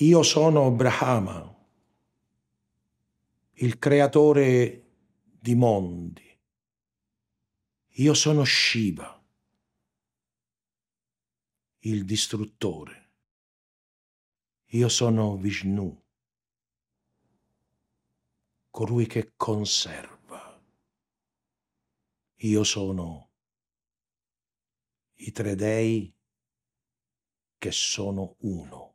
Io sono Brahma, il creatore di mondi. Io sono Shiva, il distruttore. Io sono Vishnu, colui che conserva. Io sono i tre dei che sono uno.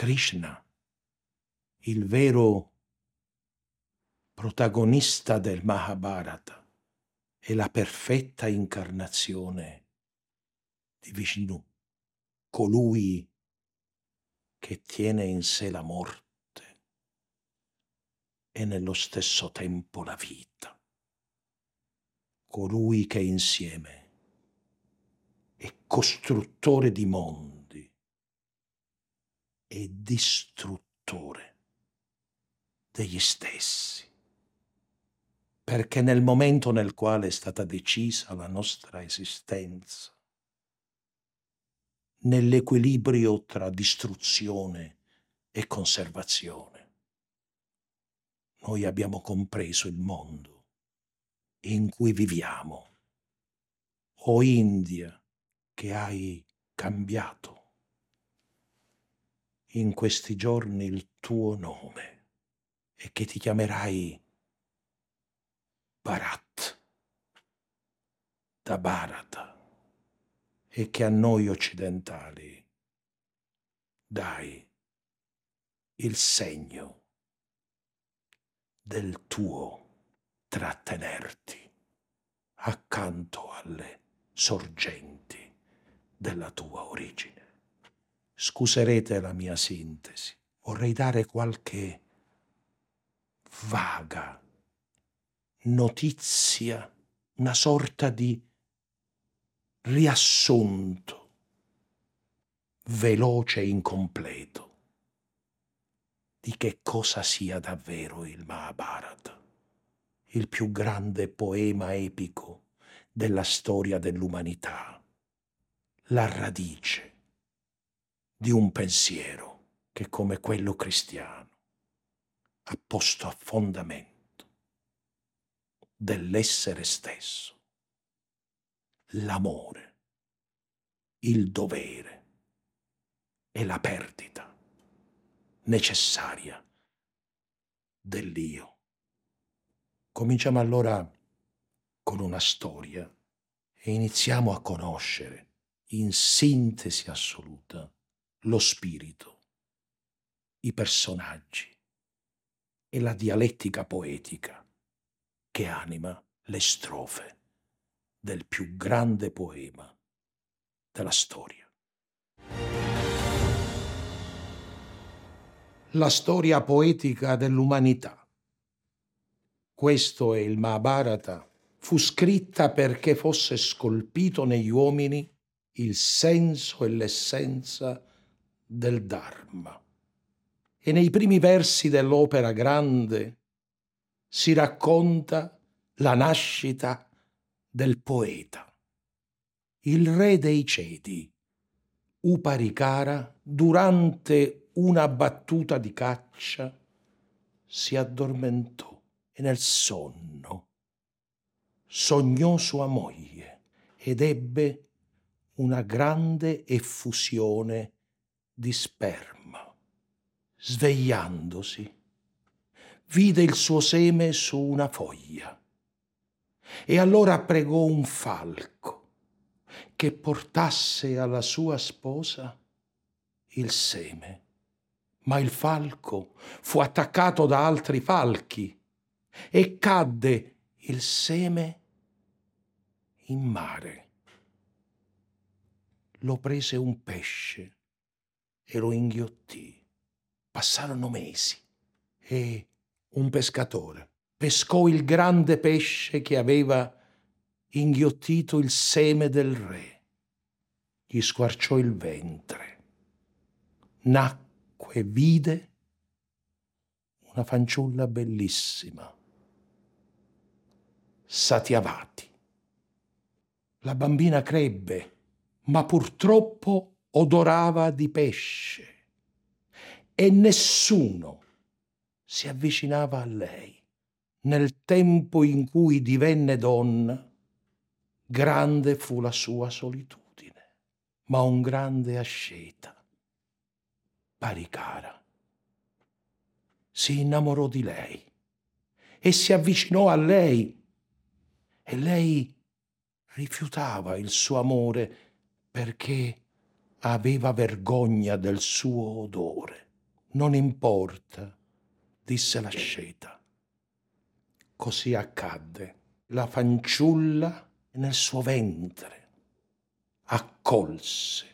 Krishna, il vero protagonista del Mahabharata, è la perfetta incarnazione di Vishnu, colui che tiene in sé la morte e nello stesso tempo la vita, colui che insieme è costruttore di mondi e distruttore degli stessi. Perché nel momento nel quale è stata decisa la nostra esistenza, nell'equilibrio tra distruzione e conservazione, noi abbiamo compreso il mondo in cui viviamo. O India che hai cambiato in questi giorni il tuo nome e che ti chiamerai Bharat, da Bharata, e che a noi occidentali dai il segno del tuo trattenerti accanto alle sorgenti della tua origine. Scuserete la mia sintesi. Vorrei dare qualche vaga notizia, una sorta di riassunto veloce e incompleto di che cosa sia davvero il Mahabharata, il più grande poema epico della storia dell'umanità, la radice di un pensiero che come quello cristiano ha posto a fondamento dell'essere stesso l'amore, il dovere e la perdita necessaria dell'io. Cominciamo allora con una storia e iniziamo a conoscere in sintesi assoluta lo spirito, i personaggi e la dialettica poetica che anima le strofe del più grande poema della storia. La storia poetica dell'umanità. Questo è il Mahabharata. Fu scritta perché fosse scolpito negli uomini il senso e l'essenza del Dharma. E nei primi versi dell'opera grande si racconta la nascita del poeta. Il re dei ceti, Uparikara, durante una battuta di caccia, si addormentò e nel sonno sognò sua moglie ed ebbe una grande effusione di sperma. Svegliandosi, vide il suo seme su una foglia e allora pregò un falco che portasse alla sua sposa il seme. Ma il falco fu attaccato da altri falchi e cadde il seme in mare. Lo prese un pesce e lo inghiottì. Passarono mesi e un pescatore pescò il grande pesce che aveva inghiottito il seme del re. Gli squarciò il ventre. Nacque, vide una fanciulla bellissima, Satyavati. La bambina crebbe, ma purtroppo odorava di pesce e nessuno si avvicinava a lei. Nel tempo in cui divenne donna, grande fu la sua solitudine, ma un grande asceta, Paricara. Si innamorò di lei e si avvicinò a lei e lei rifiutava il suo amore perché aveva vergogna del suo odore. Non importa, disse l'asceta. Così accadde. La fanciulla nel suo ventre accolse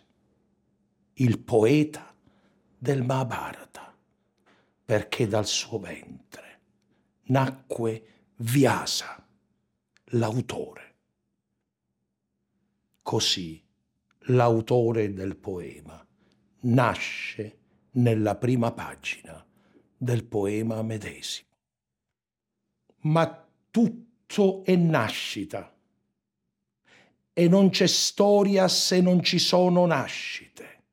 il poeta del Mahabharata, perché dal suo ventre nacque Vyasa, l'autore. Così l'autore del poema nasce nella prima pagina del poema medesimo ma tutto è nascita. E non c'è storia se non ci sono nascite.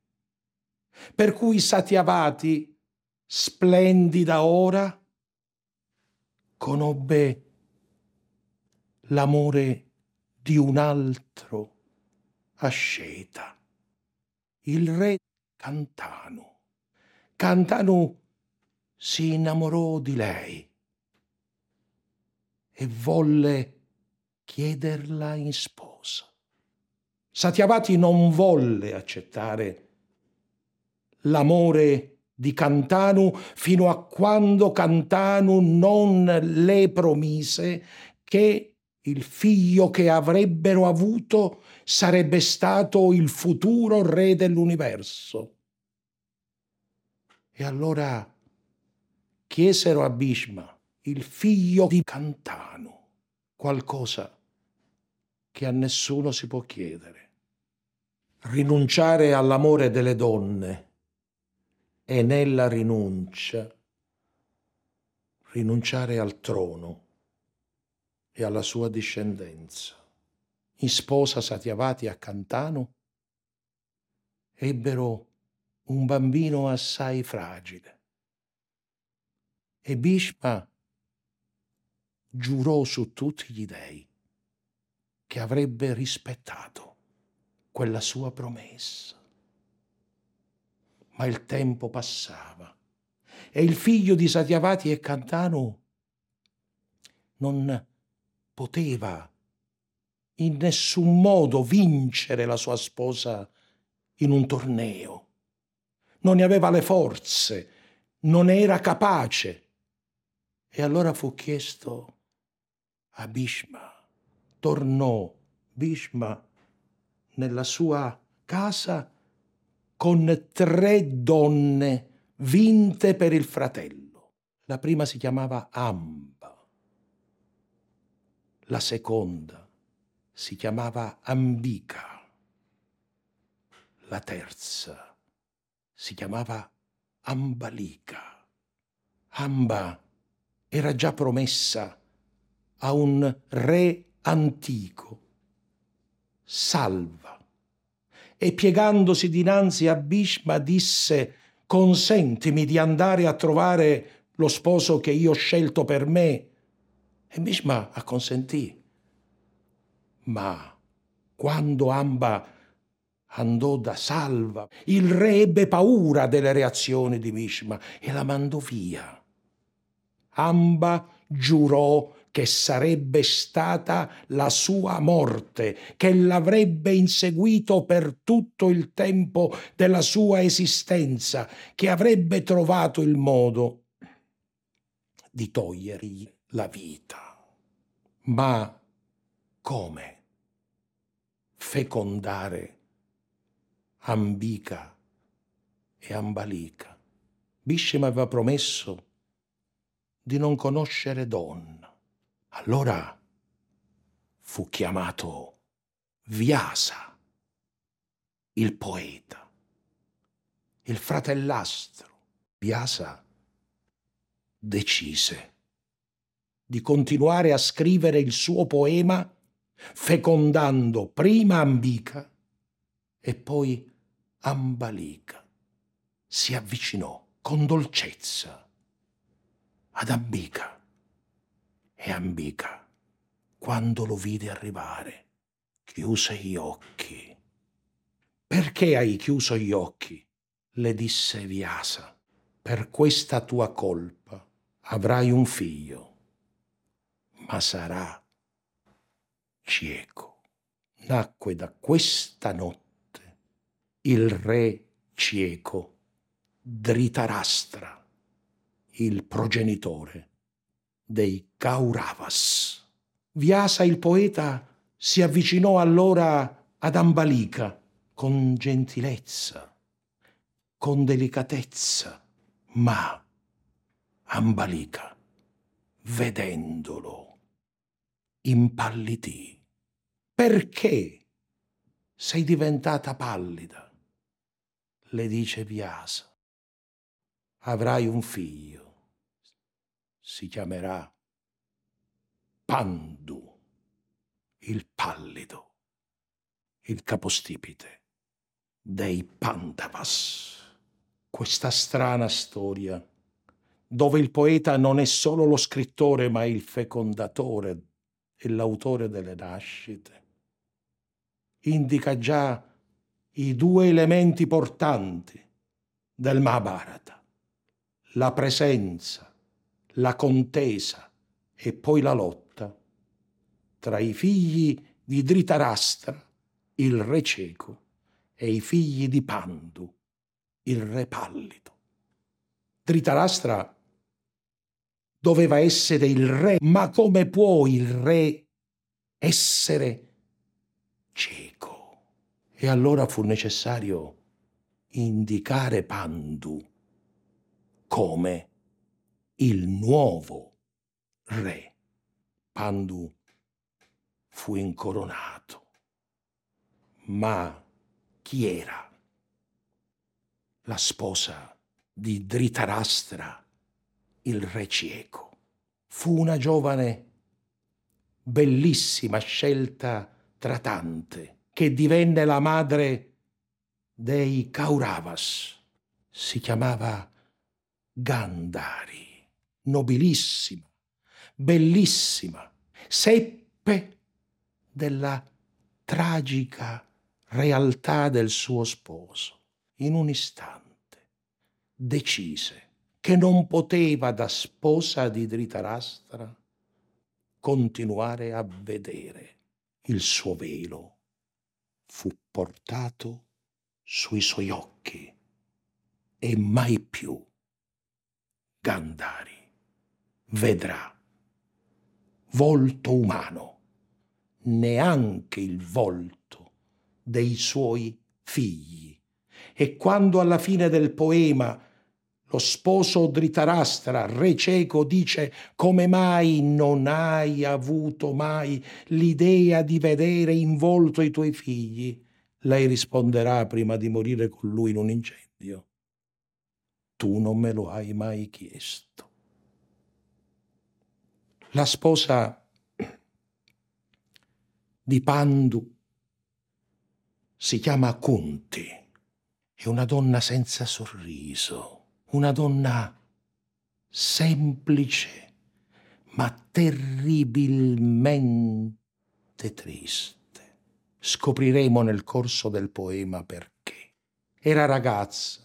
Per cui Satyavati, splendida ora, conobbe l'amore di un altro asceta, il re Cantano. Cantano si innamorò di lei e volle chiederla in sposa. Satyavati non volle accettare l'amore di Cantanu fino a quando Cantanu non le promise che il figlio che avrebbero avuto sarebbe stato il futuro re dell'universo. E allora chiesero a Bhishma il figlio di Cantano, qualcosa che a nessuno si può chiedere. Rinunciare all'amore delle donne e nella rinuncia rinunciare al trono e alla sua discendenza. In sposa Satyavati a Cantano ebbero un bambino assai fragile e Bhishma giurò su tutti gli dei che avrebbe rispettato quella sua promessa. Ma il tempo passava e il figlio di Satyavati e Cantano non poteva in nessun modo vincere la sua sposa in un torneo. Non ne aveva le forze, non era capace. E allora fu chiesto a Bhishma. Tornò Bhishma nella sua casa con tre donne vinte per il fratello. La prima si chiamava Amba, la seconda si chiamava Ambika, la terza si chiamava Ambalika. Amba era già promessa a un re antico. Salva. E piegandosi dinanzi a Bhishma disse consentimi di andare a trovare lo sposo che io ho scelto per me. E Bhishma acconsentì. Ma quando Amba andò da Salva, il re ebbe paura delle reazioni di Bhishma e la mandò via. Amba giurò che sarebbe stata la sua morte, che l'avrebbe inseguito per tutto il tempo della sua esistenza, che avrebbe trovato il modo di togliergli la vita. Ma come fecondare Ambica e Ambalica? Bishema aveva promesso di non conoscere donna allora fu chiamato Vyasa, il poeta, il fratellastro. Vyasa decise di continuare a scrivere il suo poema fecondando prima Ambica e poi Ambalica. Si avvicinò con dolcezza ad Ambica e Ambica, quando lo vide arrivare, chiuse gli occhi. Perché hai chiuso gli occhi? le disse Viasa. Per questa tua colpa avrai un figlio, ma sarà cieco. Nacque da questa notte il re cieco, Dhritarashtra, il progenitore dei Kauravas. Vyasa il poeta si avvicinò allora ad Ambalika con gentilezza, con delicatezza, ma Ambalika, vedendolo, impallidì. Perché sei diventata pallida? Le dice Vyasa. Avrai un figlio. Si chiamerà Pandu, il pallido, il capostipite dei Pandavas. Questa strana storia, dove il poeta non è solo lo scrittore, ma il fecondatore e l'autore delle nascite, indica già i due elementi portanti del Mahabharata, la presenza, la contesa e poi la lotta tra i figli di Dhritarashtra, il re cieco, e i figli di Pandu, il re pallido. Dhritarashtra doveva essere il re, ma come può il re essere cieco? E allora fu necessario indicare Pandu come il nuovo re. Pandu fu incoronato. Ma chi era? La sposa di Dhritarashtra, il re cieco. Fu una giovane bellissima scelta tra tante, che divenne la madre dei Kauravas. Si chiamava Gandhari, nobilissima, bellissima. Seppe della tragica realtà del suo sposo. In un istante decise che non poteva da sposa di Dhritarashtra continuare a vedere. Il suo velo fu portato sui suoi occhi e mai più Gandhari vedrà volto umano neanche il volto dei suoi figli. E quando alla fine del poema lo sposo Dhritarashtra, re cieco, dice come mai non hai avuto mai l'idea di vedere in volto i tuoi figli? Lei risponderà prima di morire con lui in un incendio. Tu non me lo hai mai chiesto. La sposa di Pandu si chiama Kunti. È una donna senza sorriso, una donna semplice ma terribilmente triste. Scopriremo nel corso del poema perché. Era ragazza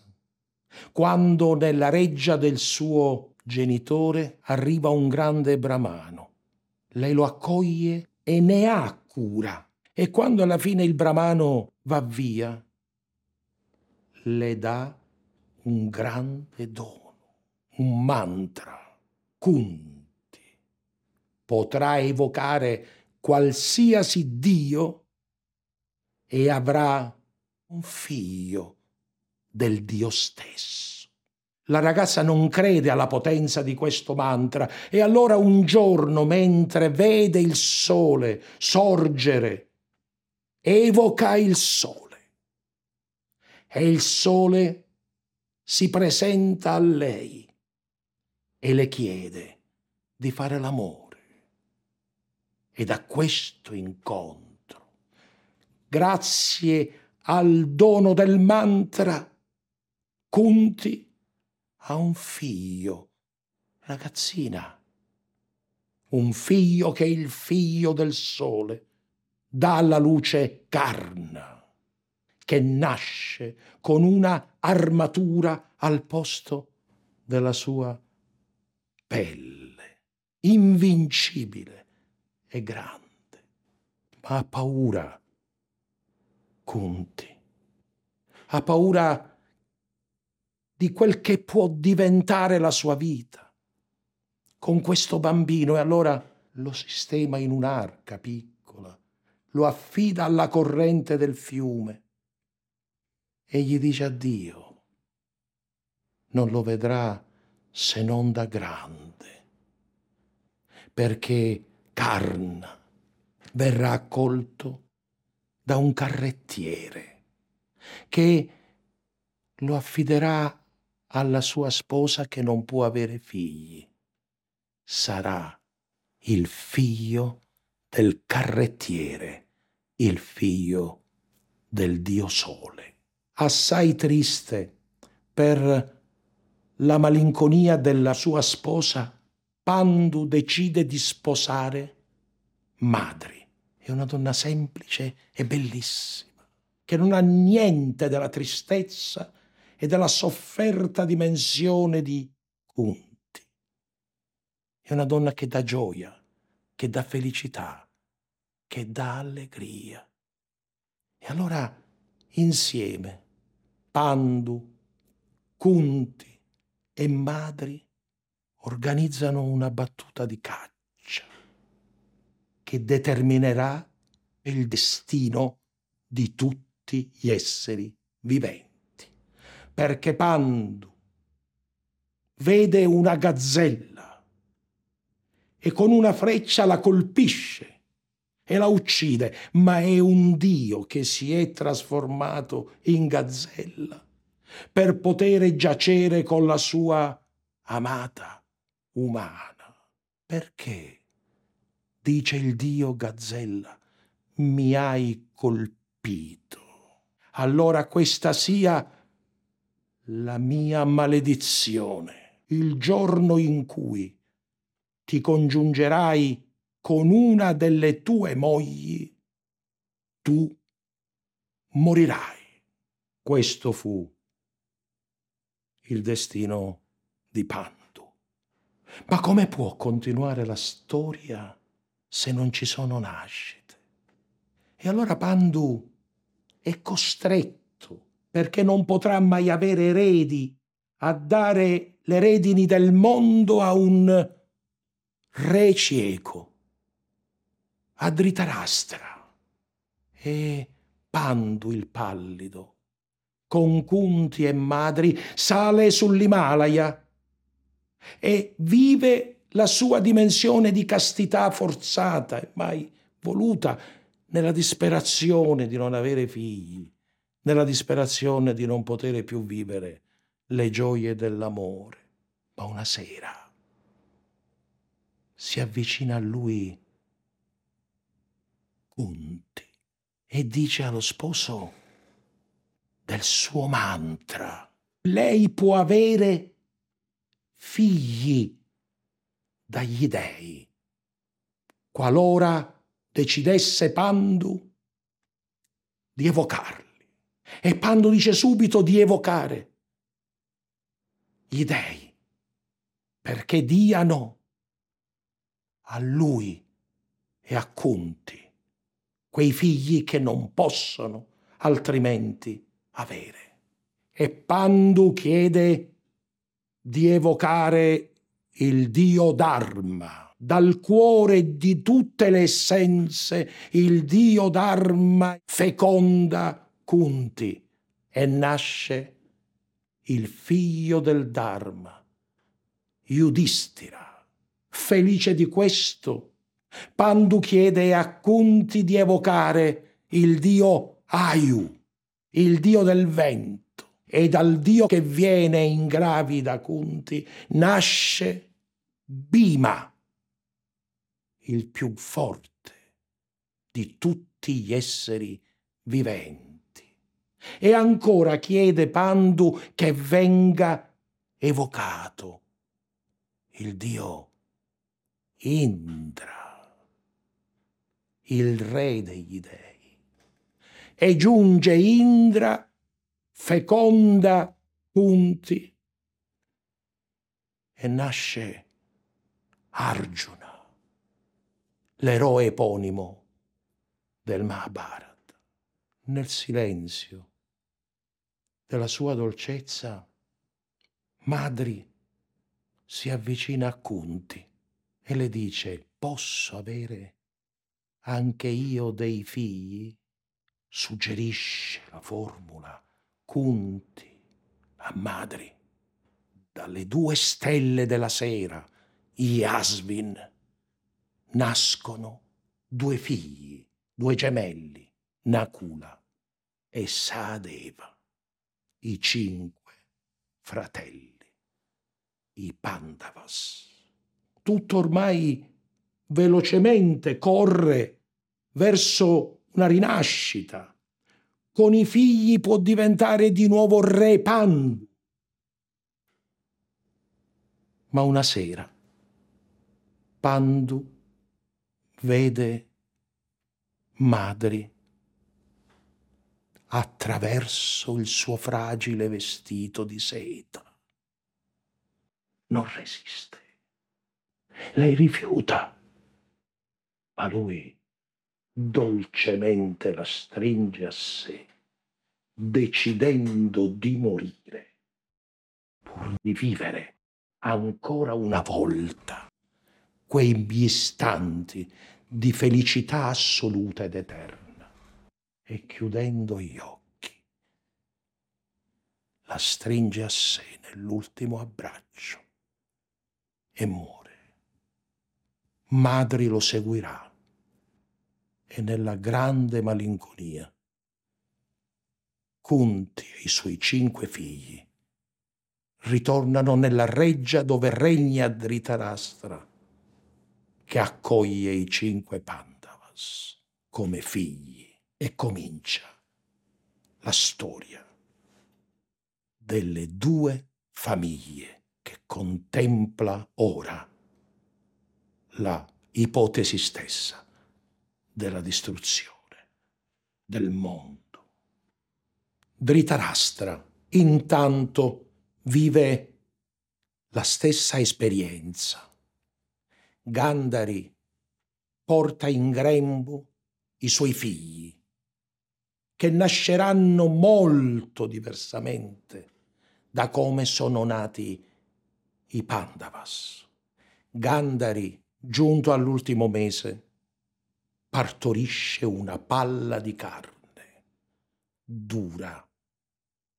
quando nella reggia del suo genitore arriva un grande bramano. Lei lo accoglie e ne ha cura. E quando alla fine il brahmano va via, le dà un grande dono, un mantra, Kunti. Potrà evocare qualsiasi Dio e avrà un figlio del Dio stesso. La ragazza non crede alla potenza di questo mantra e allora un giorno, mentre vede il sole sorgere, evoca il sole e il sole si presenta a lei e le chiede di fare l'amore. E da questo incontro, grazie al dono del mantra, Kunti ha un figlio, ragazzina, un figlio che è il figlio del sole, dà alla luce Karna che nasce con una armatura al posto della sua pelle, invincibile e grande, ma ha paura, Conti, ha paura di quel che può diventare la sua vita. Con questo bambino e allora lo sistema in un'arca piccola, lo affida alla corrente del fiume e gli dice addio. Non lo vedrà se non da grande, perché Carna verrà accolto da un carrettiere che lo affiderà alla sua sposa che non può avere figli. Sarà il figlio del carrettiere, il figlio del Dio Sole assai triste per la malinconia della sua sposa, Pandu decide di sposare Madri. È una donna semplice e bellissima, che non ha niente della tristezza e della sofferta dimensione di Kunti. È una donna che dà gioia, che dà felicità, che dà allegria. E allora insieme Pandu, Kunti e Madri organizzano una battuta di caccia che determinerà il destino di tutti gli esseri viventi. Perché Pandu vede una gazzella e con una freccia la colpisce e la uccide, ma è un Dio che si è trasformato in gazzella per poter giacere con la sua amata umana. Perché, dice il Dio gazzella, mi hai colpito? Allora questa sia la mia maledizione, il giorno in cui ti congiungerai con una delle tue mogli, tu morirai. Questo fu il destino di Pandu. Ma come può continuare la storia se non ci sono nascite? E allora Pandu è costretto, perché non potrà mai avere eredi, a dare le redini del mondo a un re cieco a Dhritarashtra e Pandu il pallido, con Kunti e madri, sale sull'Himalaya e vive la sua dimensione di castità forzata e mai voluta nella disperazione di non avere figli, nella disperazione di non poter più vivere le gioie dell'amore. Ma una sera si avvicina a lui punti e dice allo sposo del suo mantra, lei può avere figli dagli dei, qualora decidesse Pandu di evocarli. E Pandu dice subito di evocare gli dei, perché diano a lui e a Kunti quei figli che non possono altrimenti avere. E Pandu chiede di evocare il Dio Dharma. Dal cuore di tutte le essenze il Dio Dharma feconda Kunti e nasce il figlio del Dharma, Yudhishthira. Felice di questo, Pandu chiede a Kunti di evocare il dio Ayu, il dio del vento, e dal dio che viene in gravida Kunti nasce Bima, il più forte di tutti gli esseri viventi. E ancora chiede Pandu che venga evocato il dio Indra, il re degli dei. E giunge Indra, feconda punti, e nasce Arjuna, l'eroe eponimo del Mahabharata. Nel silenzio della sua dolcezza, Madri si avvicina a Kunti e le dice, posso avere anche io dei figli? Suggerisce la formula Kunti a Madri dalle due stelle della sera Yasmin, nascono due figli, due gemelli, Nakula e Sadeva, i cinque fratelli, i Pandavas. Tutto ormai velocemente corre verso una rinascita. Con i figli può diventare di nuovo re Pandu. Ma una sera Pandu vede Madri attraverso il suo fragile vestito di seta. Non resiste. Lei rifiuta, ma lui dolcemente la stringe a sé, decidendo di morire pur di vivere ancora una volta quei istanti di felicità assoluta ed eterna. E chiudendo gli occhi, la stringe a sé nell'ultimo abbraccio e muore. Madri lo seguirà e nella grande malinconia. Kunti e i suoi cinque figli ritornano nella reggia dove regna Dhritarashtra che accoglie i cinque Pandavas come figli e comincia la storia delle due famiglie che contempla ora la ipotesi stessa della distruzione del mondo. Dhritarashtra intanto vive la stessa esperienza Gandari porta in grembo i suoi figli, che nasceranno molto diversamente da come sono nati i Pandavas. Gandari, giunto all'ultimo mese, partorisce una palla di carne, dura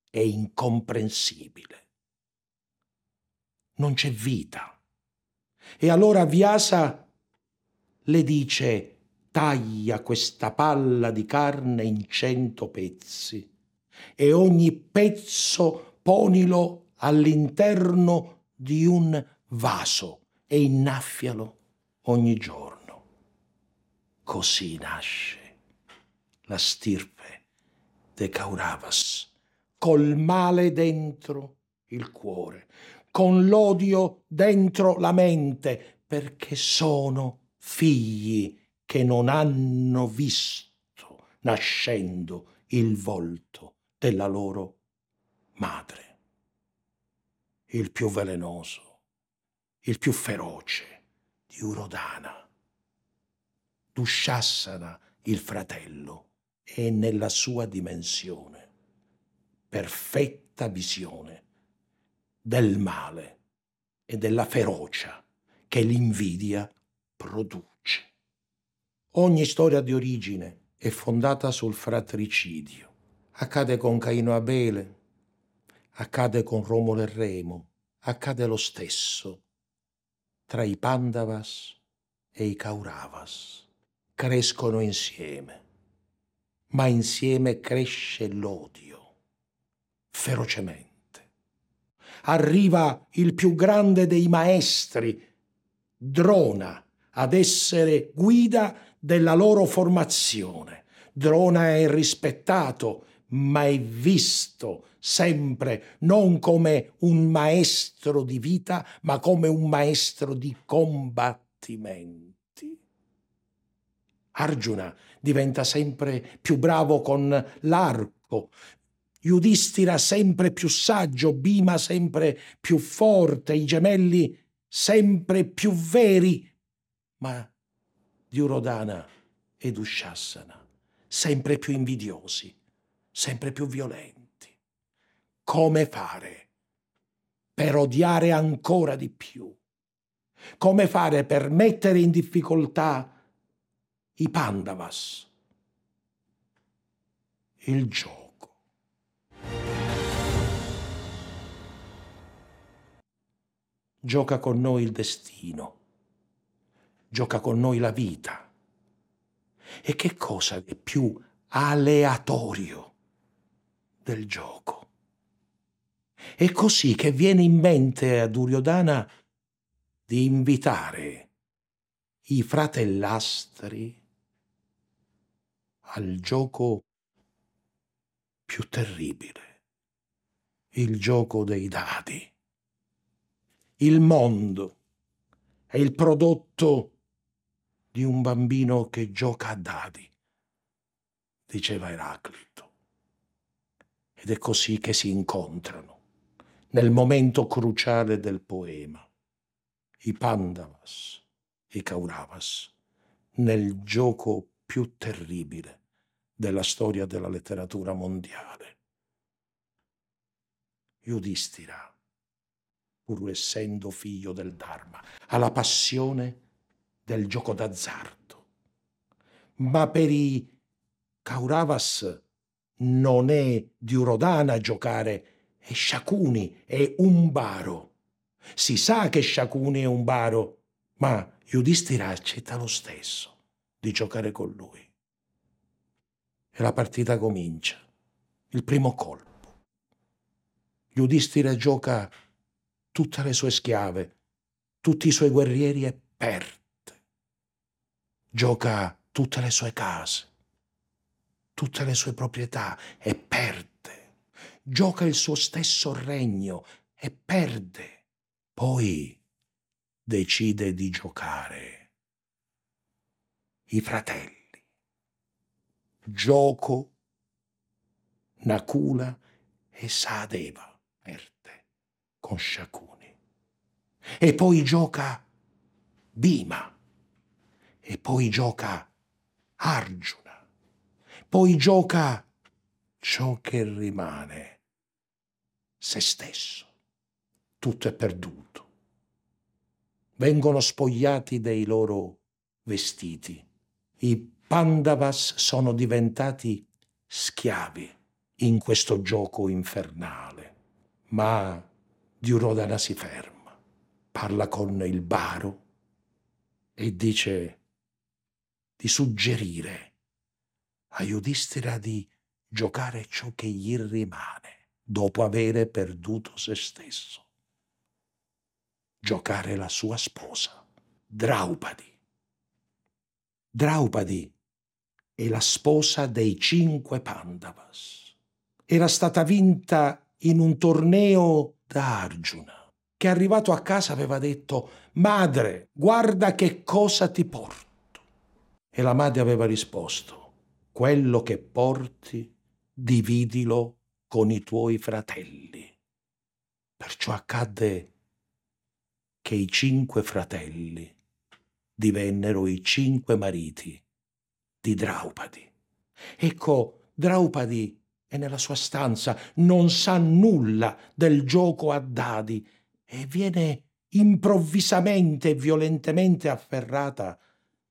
e incomprensibile. Non c'è vita e allora Vyasa le dice taglia questa palla di carne in cento pezzi e ogni pezzo ponilo all'interno di un vaso e innaffialo ogni giorno. Così nasce la stirpe de Kauravas, col male dentro il cuore, con l'odio dentro la mente, perché sono figli che non hanno visto nascendo il volto della loro madre. Il più velenoso, il più feroce di Urodana. Dushassana, il fratello, è nella sua dimensione, perfetta visione del male e della ferocia che l'invidia produce. Ogni storia di origine è fondata sul fratricidio. Accade con Caino Abele, accade con Romolo e Remo, accade lo stesso tra i Pandavas e i Kauravas. Crescono insieme, ma insieme cresce l'odio, ferocemente arriva il più grande dei maestri Drona ad essere guida della loro formazione. Drona è rispettato, ma è visto sempre non come un maestro di vita, ma come un maestro di combattimenti. Arjuna diventa sempre più bravo con l'arco, Yudhishthira sempre più saggio, Bhima sempre più forte, i gemelli sempre più veri, ma Diurodana e Dushasana sempre più invidiosi, sempre più violenti. Come fare per odiare ancora di più? Come fare per mettere in difficoltà i Pandavas? Il gioco. Gioca con noi il destino, gioca con noi la vita. E che cosa è più aleatorio del gioco? È così che viene in mente a Duryodhana di invitare i fratellastri al gioco più terribile, il gioco dei dadi. Il mondo è il prodotto di un bambino che gioca a dadi, diceva Eraclito. Ed è così che si incontrano nel momento cruciale del poema. I Pandavas, i Kauravas, nel gioco più terribile della storia della letteratura mondiale. Yudhishthira, pur essendo figlio del Dharma, ha la passione del gioco d'azzardo. Ma per i Kauravas non è di Urodana giocare è Shakuni, è un baro. Si sa che Shakuni è un baro, ma Yudhishthira accetta lo stesso di giocare con lui. E la partita comincia. Il primo colpo. Yudhishthira gioca tutte le sue schiave, tutti i suoi guerrieri e perde. Gioca tutte le sue case, tutte le sue proprietà e perde gioca il suo stesso regno e perde. Poi decide di giocare. I fratelli. Gioco, Nakula e Sadeva perde con Shakuni. E poi gioca Bhima. E poi gioca Arjuna. Poi gioca ciò che rimane se stesso. Tutto è perduto. Vengono spogliati dei loro vestiti. I Pandavas sono diventati schiavi in questo gioco infernale. Ma Diurodana si ferma, parla con il baro e dice di suggerire a Yudhishthira di giocare ciò che gli rimane dopo avere perduto se stesso. Giocare la sua sposa, Draupadi. Draupadi è la sposa dei cinque Pandavas. Era stata vinta in un torneo da Arjuna, che arrivato a casa aveva detto Madre, guarda che cosa ti porto. E la madre aveva risposto, quello che porti, dividilo con i tuoi fratelli. Perciò accadde che i cinque fratelli divennero i cinque mariti di Draupadi. Ecco, Draupadi è nella sua stanza, non sa nulla del gioco a dadi e viene improvvisamente e violentemente afferrata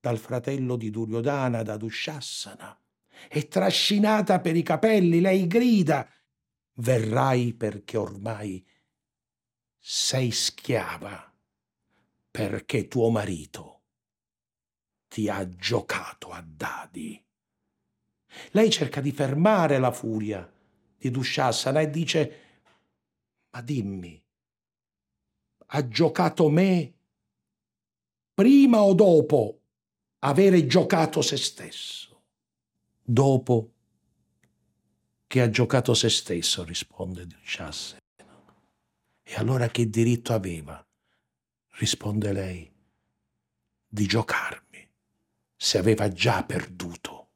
dal fratello di Duryodhana, da Dushassana. È trascinata per i capelli, lei grida verrai perché ormai sei schiava, perché tuo marito ti ha giocato a dadi. Lei cerca di fermare la furia di Dushasana e dice, ma dimmi, ha giocato me prima o dopo avere giocato se stesso? Dopo che ha giocato se stesso, risponde Duchasse. E allora che diritto aveva? Risponde lei, di giocarmi, se aveva già perduto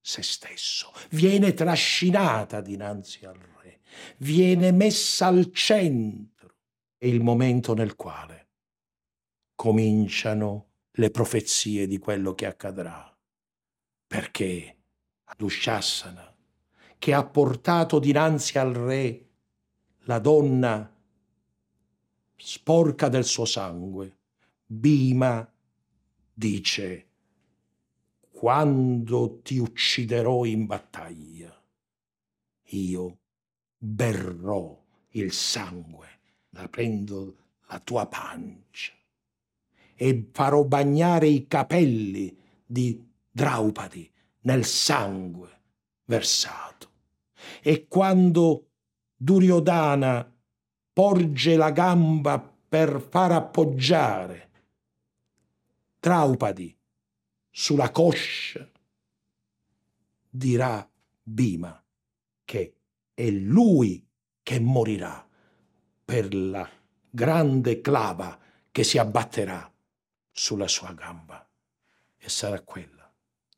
se stesso. Viene trascinata dinanzi al re, viene messa al centro. È il momento nel quale cominciano le profezie di quello che accadrà. Perché Dushassana, che ha portato dinanzi al re la donna sporca del suo sangue, Bima dice, quando ti ucciderò in battaglia, io berrò il sangue, aprendo la tua pancia e farò bagnare i capelli di Draupadi nel sangue versato. E quando Duryodhana porge la gamba per far appoggiare Draupadi sulla coscia, dirà Bima che è lui che morirà per la grande clava che si abbatterà sulla sua gamba e sarà quella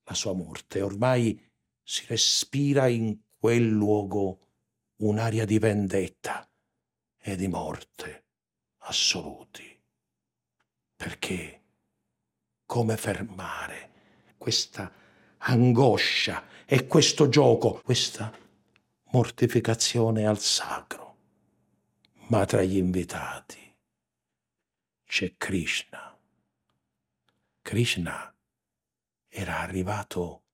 la sua morte. Ormai si respira in quel luogo un'aria di vendetta e di morte assoluti. Perché come fermare questa angoscia e questo gioco, questa mortificazione al sacro? Ma tra gli invitati c'è Krishna. Krishna era arrivato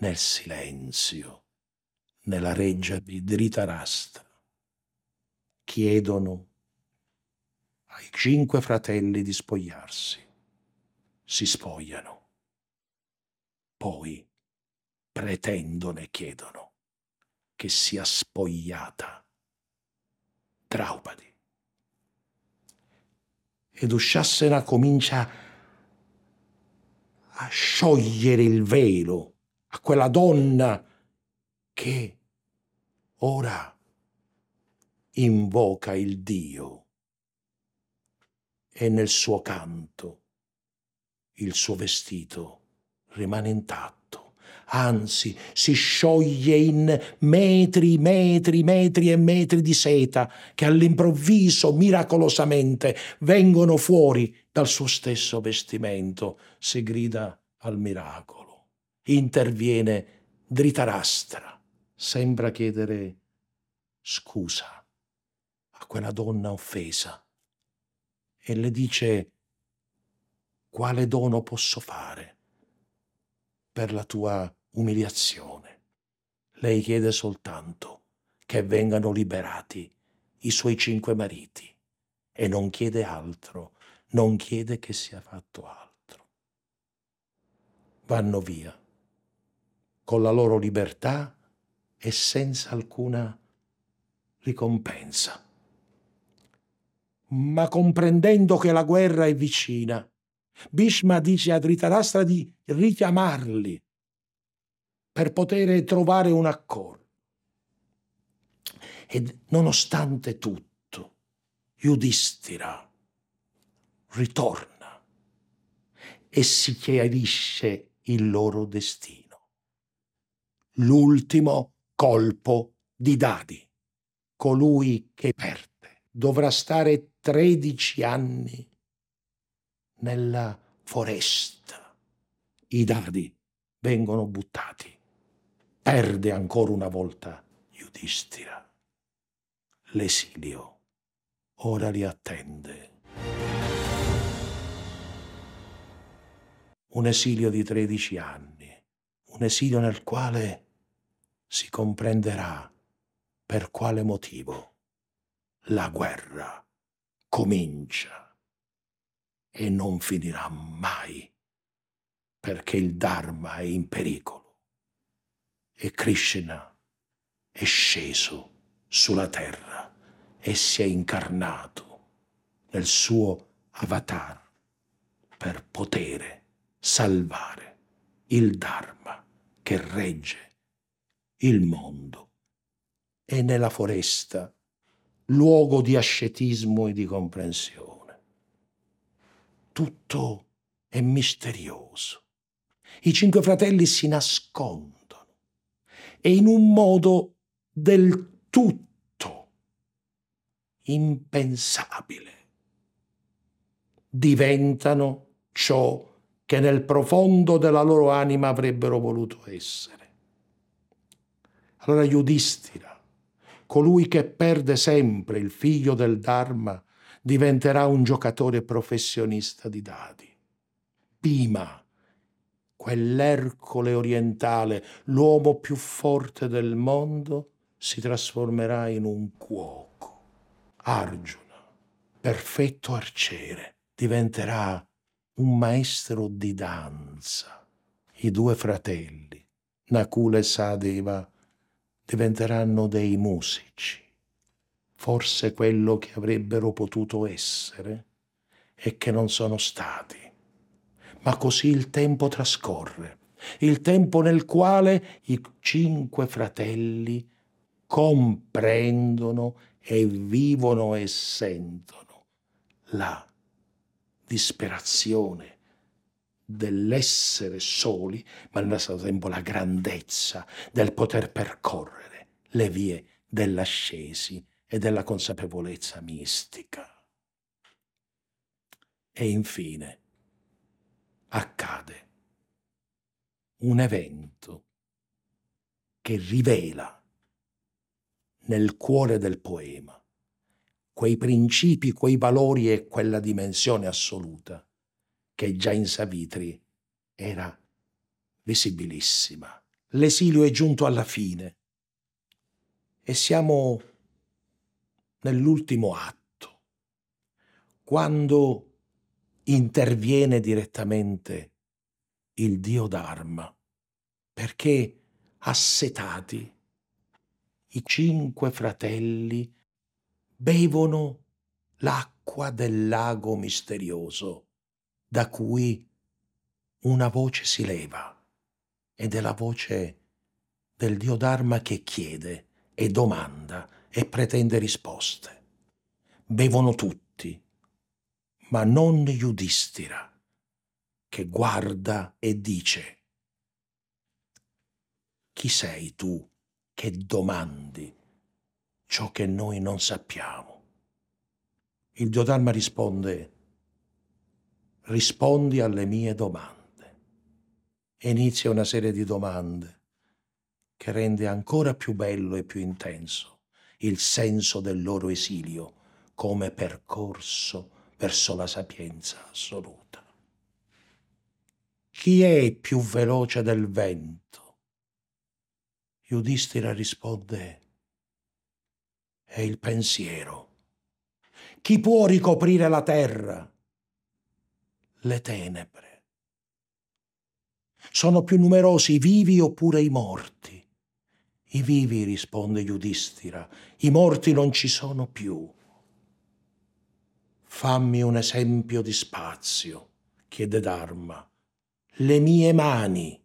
nel silenzio, nella reggia di Dhritarashtra chiedono ai cinque fratelli di spogliarsi. Si spogliano. Poi pretendono e chiedono che sia spogliata Draupadi. E Dushassana comincia a sciogliere il velo a quella donna che ora invoca il Dio e nel suo canto il suo vestito rimane intatto, anzi si scioglie in metri, metri, metri e metri di seta che all'improvviso, miracolosamente, vengono fuori dal suo stesso vestimento. Si grida al miracolo. Interviene Dritarastra. Sembra chiedere scusa quella donna offesa e le dice quale dono posso fare per la tua umiliazione. Lei chiede soltanto che vengano liberati i suoi cinque mariti e non chiede altro, non chiede che sia fatto altro. Vanno via con la loro libertà e senza alcuna ricompensa ma comprendendo che la guerra è vicina. Bhishma dice a Dhritarashtra di richiamarli per poter trovare un accordo. E nonostante tutto, Yudhishthira ritorna e si chiarisce il loro destino. L'ultimo colpo di Dadi, colui che perde dovrà stare 13 anni nella foresta. I dadi vengono buttati. Perde ancora una volta Yudhishthira. L'esilio ora li attende. Un esilio di 13 anni, un esilio nel quale si comprenderà per quale motivo la guerra comincia e non finirà mai perché il Dharma è in pericolo e Krishna è sceso sulla terra e si è incarnato nel suo avatar per potere salvare il Dharma che regge il mondo. E nella foresta luogo di ascetismo e di comprensione. Tutto è misterioso. I cinque fratelli si nascondono e in un modo del tutto impensabile diventano ciò che nel profondo della loro anima avrebbero voluto essere. Allora Yudhishthira colui che perde sempre il figlio del Dharma diventerà un giocatore professionista di dadi. Pima, quell'Ercole orientale, l'uomo più forte del mondo, si trasformerà in un cuoco. Arjuna, perfetto arciere, diventerà un maestro di danza. I due fratelli, Nakula e Sadeva, diventeranno dei musici, forse quello che avrebbero potuto essere e che non sono stati. Ma così il tempo trascorre, il tempo nel quale i cinque fratelli comprendono e vivono e sentono la disperazione dell'essere soli, ma nello stesso tempo la grandezza del poter percorrere le vie dell'ascesi e della consapevolezza mistica. E infine accade un evento che rivela nel cuore del poema quei principi, quei valori e quella dimensione assoluta che già in Savitri era visibilissima. L'esilio è giunto alla fine e siamo nell'ultimo atto, quando interviene direttamente il Dio Dharma, perché assetati i cinque fratelli bevono l'acqua del lago misterioso da cui una voce si leva ed è la voce del Dio Dharma che chiede e domanda e pretende risposte. Bevono tutti, ma non Yudhishthira, che guarda e dice chi sei tu che domandi ciò che noi non sappiamo? Il Diodharma risponde, rispondi alle mie domande. E inizia una serie di domande che rende ancora più bello e più intenso il senso del loro esilio come percorso verso la sapienza assoluta. Chi è più veloce del vento? Yudhishthira risponde, è il pensiero. Chi può ricoprire la terra? Le tenebre. Sono più numerosi i vivi oppure i morti? I vivi, risponde Yudhishthira, i morti non ci sono più. Fammi un esempio di spazio, chiede Dharma. Le mie mani,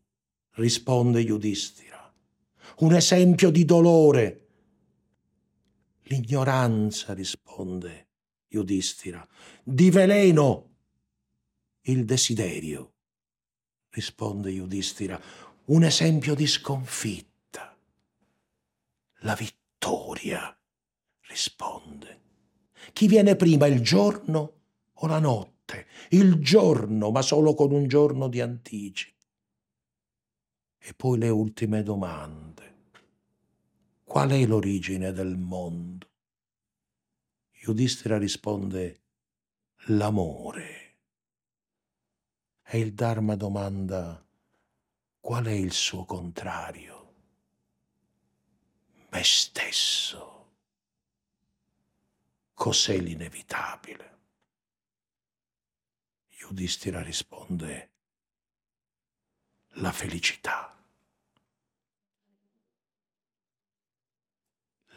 risponde Yudhishthira. Un esempio di dolore. L'ignoranza, risponde Yudhishthira. Di veleno. Il desiderio, risponde Yudhishthira. Un esempio di sconfitta la vittoria, risponde. Chi viene prima, il giorno o la notte? Il giorno, ma solo con un giorno di anticipo. E poi le ultime domande. Qual è l'origine del mondo? Yudhishthira risponde l'amore. E il Dharma domanda qual è il suo contrario? Me stesso. Cos'è l'inevitabile? Yudhishthira risponde la felicità,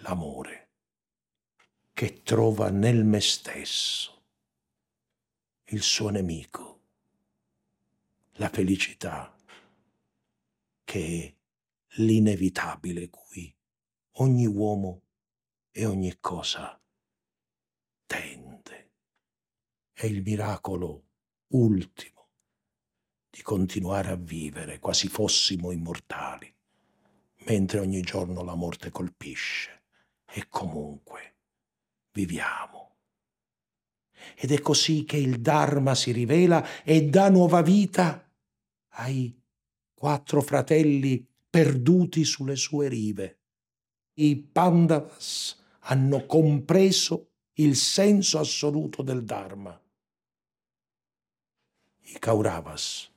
l'amore che trova nel me stesso il suo nemico la felicità che è l'inevitabile cui ogni uomo e ogni cosa tende. È il miracolo ultimo di continuare a vivere quasi fossimo immortali, mentre ogni giorno la morte colpisce e comunque viviamo. Ed è così che il Dharma si rivela e dà nuova vita ai quattro fratelli perduti sulle sue rive. I Pandavas hanno compreso il senso assoluto del Dharma. I Kauravas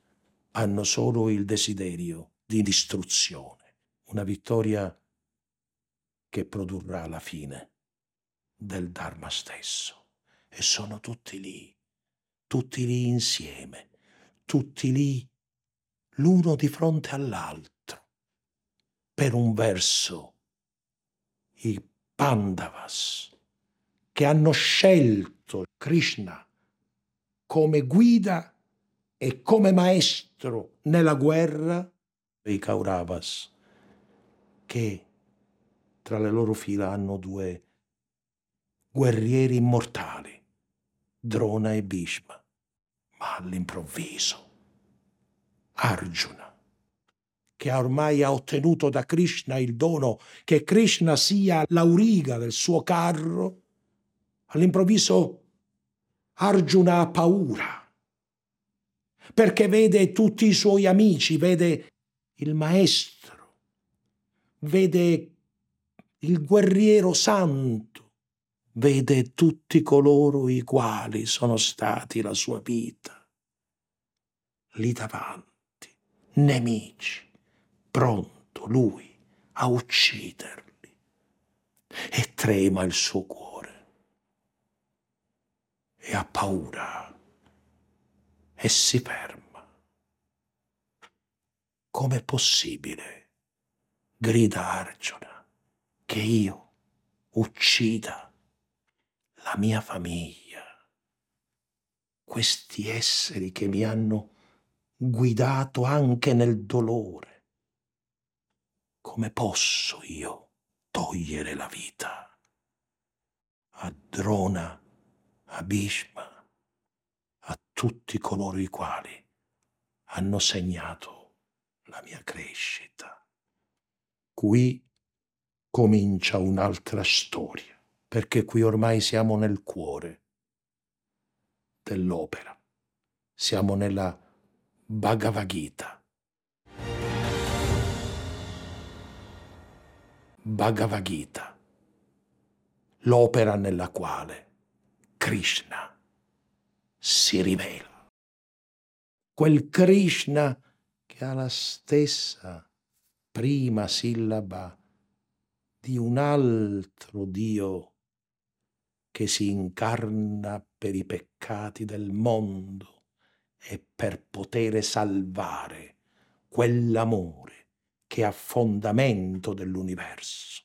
hanno solo il desiderio di distruzione, una vittoria che produrrà la fine del Dharma stesso. E sono tutti lì, tutti lì insieme, tutti lì l'uno di fronte all'altro. Per un verso, i Pandavas, che hanno scelto Krishna come guida e come maestro nella guerra, i Kauravas, che tra le loro fila hanno due guerrieri immortali, Drona e Bhishma. Ma all'improvviso Arjuna, che ormai ha ottenuto da Krishna il dono che Krishna sia l'auriga del suo carro, all'improvviso Arjuna ha paura, perché vede tutti i suoi amici, vede il maestro, vede il guerriero santo, vede tutti coloro i quali sono stati la sua vita, lì davanti nemici, pronto lui a ucciderli. E trema il suo cuore e ha paura e si ferma. Com'è possibile, grida Arjuna, che io uccida la mia famiglia, questi esseri che mi hanno guidato anche nel dolore. Come posso io togliere la vita? A Drona, a Bhishma, a tutti coloro i quali hanno segnato la mia crescita. Qui comincia un'altra storia, perché qui ormai siamo nel cuore dell'opera, siamo nella Bhagavad Gita. Bhagavad Gita, l'opera nella quale Krishna si rivela. Quel Krishna che ha la stessa prima sillaba di un altro Dio che si incarna per i peccati del mondo e per poter salvare quell'amore che è a fondamento dell'universo.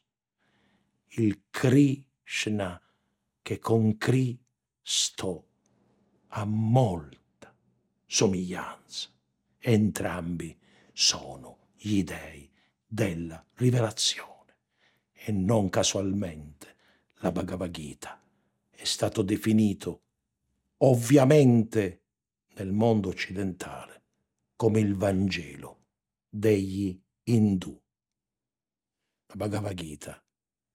Il Krishna che con Cristo ha molta somiglianza. Entrambi sono gli dei della rivelazione e non casualmente la Bhagavad Gita è stato definito ovviamente nel mondo occidentale come il Vangelo degli Indù. La Bhagavad Gita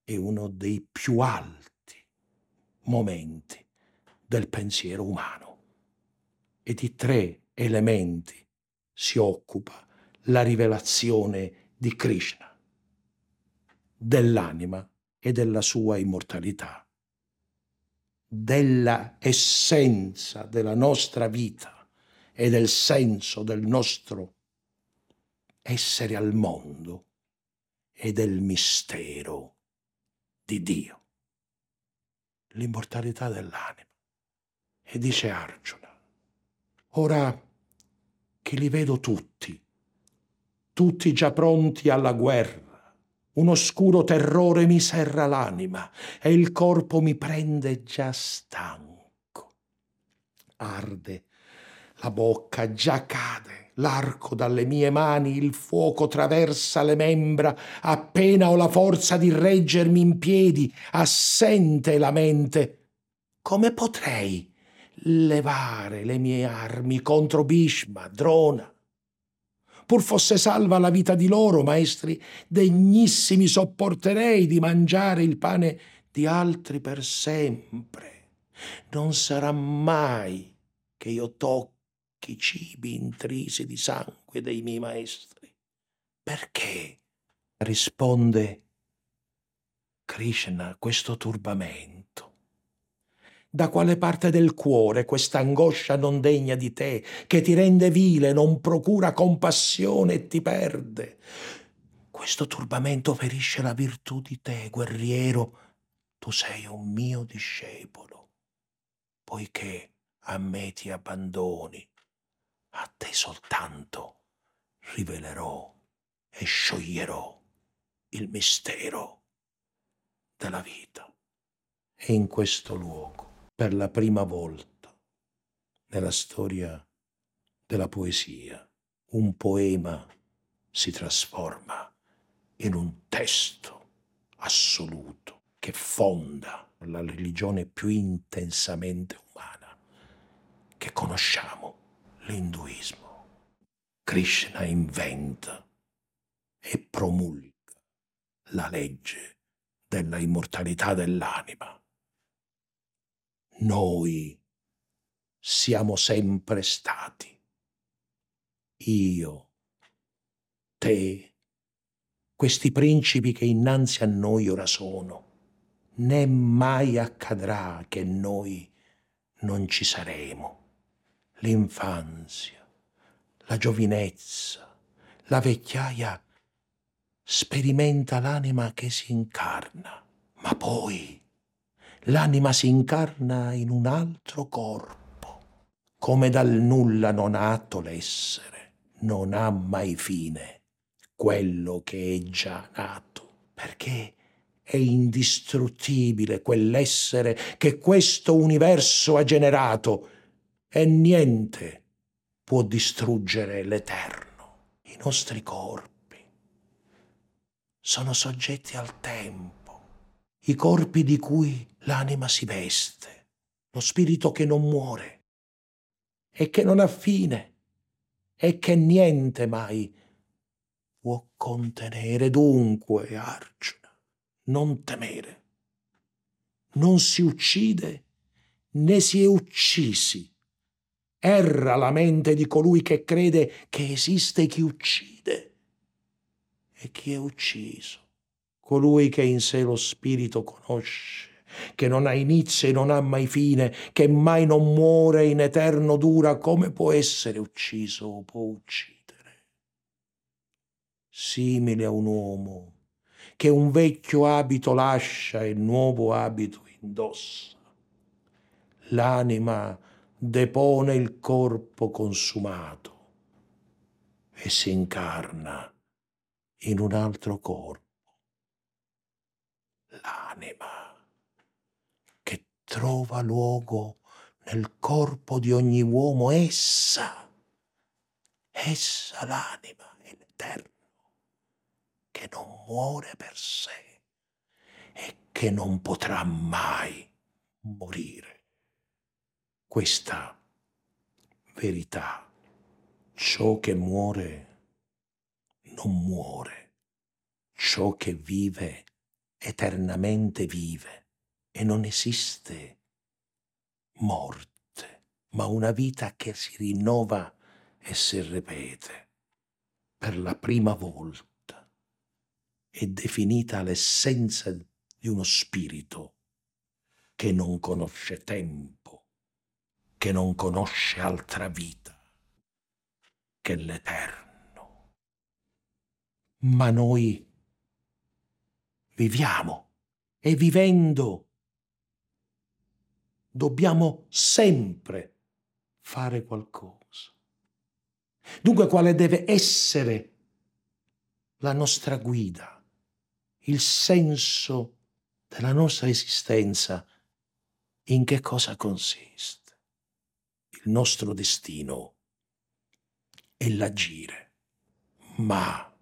è uno dei più alti momenti del pensiero umano e di tre elementi si occupa la rivelazione di Krishna, dell'anima e della sua immortalità, della essenza della nostra vita e del senso del nostro essere al mondo e del mistero di Dio, l'immortalità dell'anima. E dice Arjuna, ora che li vedo tutti, tutti già pronti alla guerra, un oscuro terrore mi serra l'anima e il corpo mi prende già stanco. Arde la bocca già cade L'arco dalle mie mani, il fuoco traversa le membra, appena ho la forza di reggermi in piedi, assente la mente. Come potrei levare le mie armi contro Bhishma, Drona? Pur fosse salva la vita di loro, maestri degnissimi, sopporterei di mangiare il pane di altri per sempre. Non sarà mai che io tocchi cibi intrisi di sangue dei miei maestri. Perché? risponde Krishna questo turbamento. Da quale parte del cuore questa angoscia non degna di te, che ti rende vile, non procura compassione e ti perde? Questo turbamento ferisce la virtù di te, guerriero, tu sei un mio discepolo, poiché a me ti abbandoni, a te soltanto rivelerò e scioglierò il mistero della vita. E in questo luogo, per la prima volta nella storia della poesia, un poema si trasforma in un testo assoluto che fonda la religione più intensamente umana che conosciamo, l'induismo. Krishna inventa e promulga la legge della immortalità dell'anima. Noi siamo sempre stati, io, te, questi principi che innanzi a noi ora sono né mai accadrà che noi non ci saremo. L'infanzia, la giovinezza, la vecchiaia sperimenta l'anima che si incarna, ma poi l'anima si incarna in un altro corpo. Come dal nulla non atto l'essere, non ha mai fine quello che è già nato, perché è indistruttibile quell'essere che questo universo ha generato e niente può distruggere l'eterno. I nostri corpi sono soggetti al tempo, i corpi di cui l'anima si veste, lo spirito che non muore e che non ha fine e che niente mai può contenere. Dunque, Arjuna, non temere. Non si uccide né si è uccisi. Erra la mente di colui che crede che esiste chi uccide e chi è ucciso. Colui che in sé lo spirito conosce, che non ha inizio e non ha mai fine, che mai non muore in eterno dura, come può essere ucciso o può uccidere? Simile a un uomo che un vecchio abito lascia e nuovo abito indossa. L'anima depone il corpo consumato e si incarna in un altro corpo. L'anima che trova luogo nel corpo di ogni uomo, essa, essa l'anima l'Eterno che non muore per sé e che non potrà mai morire. Questa verità, ciò che muore non muore, ciò che vive eternamente vive e non esiste morte, ma una vita che si rinnova e si ripete per la prima volta. È definita l'essenza di uno spirito che non conosce tempo, che non conosce altra vita che l'eterno. Ma noi viviamo e vivendo dobbiamo sempre fare qualcosa. Dunque quale deve essere la nostra guida? il senso della nostra esistenza in che cosa consiste. Nostro destino e l'agire. Ma,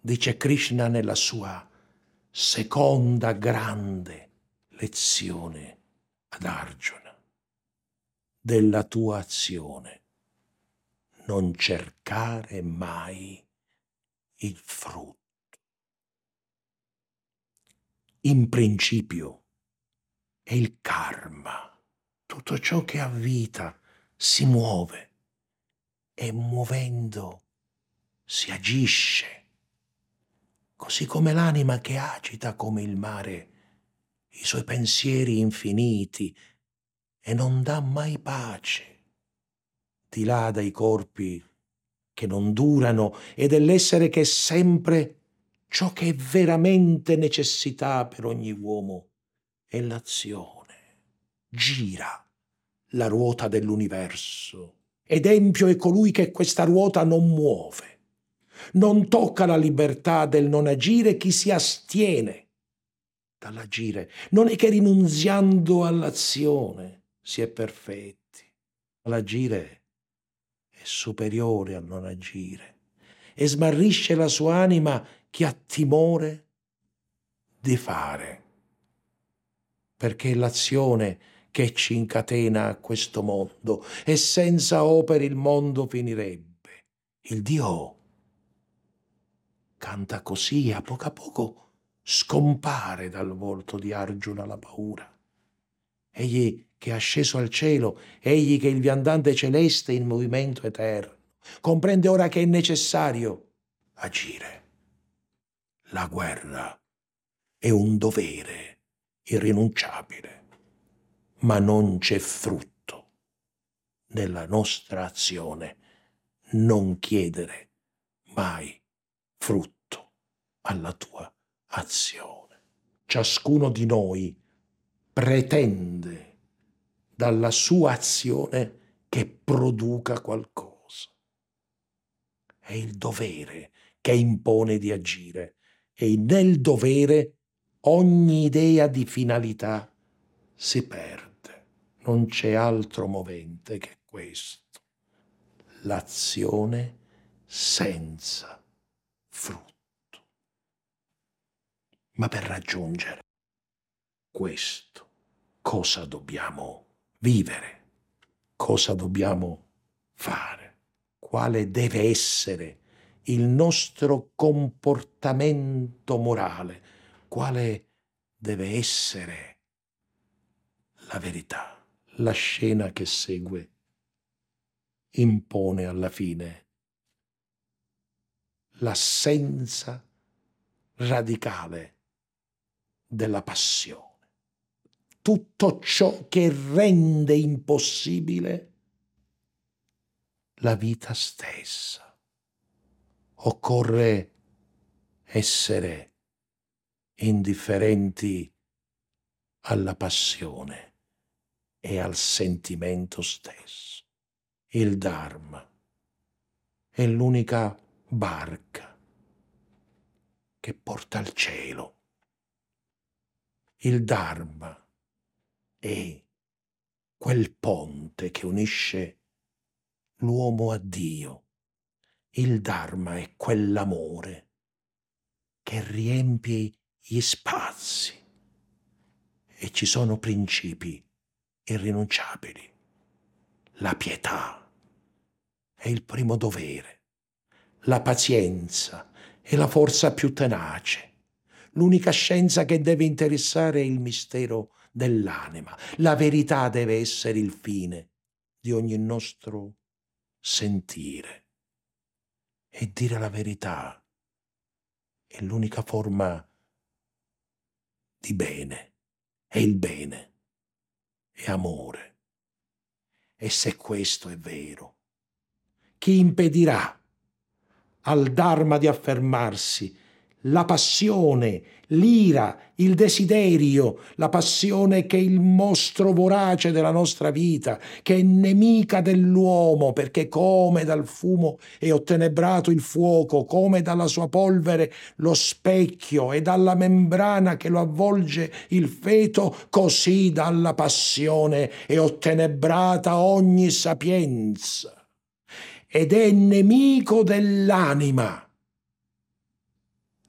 dice Krishna nella sua seconda grande lezione ad Arjuna, della tua azione non cercare mai il frutto. In principio è il karma, tutto ciò che ha vita si muove e muovendo si agisce, così come l'anima che agita come il mare i suoi pensieri infiniti e non dà mai pace di là dai corpi che non durano e dell'essere che è sempre ciò che è veramente necessità per ogni uomo è l'azione. Gira la ruota dell'universo ed empio è colui che questa ruota non muove. Non tocca la libertà del non agire chi si astiene dall'agire. Non è che rinunziando all'azione si è perfetti. L'agire superiore al non agire e smarrisce la sua anima che ha timore di fare, perché l'azione che ci incatena a questo mondo e senza opere il mondo finirebbe. Il Dio canta così a poco a poco scompare dal volto di Arjuna la paura. Egli che è asceso al cielo, egli che è il viandante celeste in movimento eterno, comprende ora che è necessario agire. La guerra è un dovere irrinunciabile, ma non c'è frutto nella nostra azione non chiedere mai frutto alla tua azione. Ciascuno di noi pretende dalla sua azione che produca qualcosa. È il dovere che impone di agire e nel dovere ogni idea di finalità si perde. Non c'è altro movente che questo, l'azione senza frutto. Ma per raggiungere questo, cosa dobbiamo vivere, cosa dobbiamo fare, quale deve essere il nostro comportamento morale, quale deve essere la verità. La scena che segue impone alla fine l'assenza radicale della passione tutto ciò che rende impossibile la vita stessa. Occorre essere indifferenti alla passione e al sentimento stesso. Il Dharma è l'unica barca che porta al cielo. Il Dharma è quel ponte che unisce l'uomo a Dio. Il Dharma è quell'amore che riempie gli spazi e ci sono principi irrinunciabili. La pietà è il primo dovere, la pazienza è la forza più tenace, l'unica scienza che deve interessare è il mistero dell'anima. La verità deve essere il fine di ogni nostro sentire. E dire la verità è l'unica forma di bene. E il bene è amore. E se questo è vero, chi impedirà al Dharma di affermarsi la passione, l'ira, il desiderio, la passione che è il mostro vorace della nostra vita, che è nemica dell'uomo, perché come dal fumo è ottenebrato il fuoco, come dalla sua polvere lo specchio e dalla membrana che lo avvolge il feto, così dalla passione è ottenebrata ogni sapienza. ed è nemico dell'anima.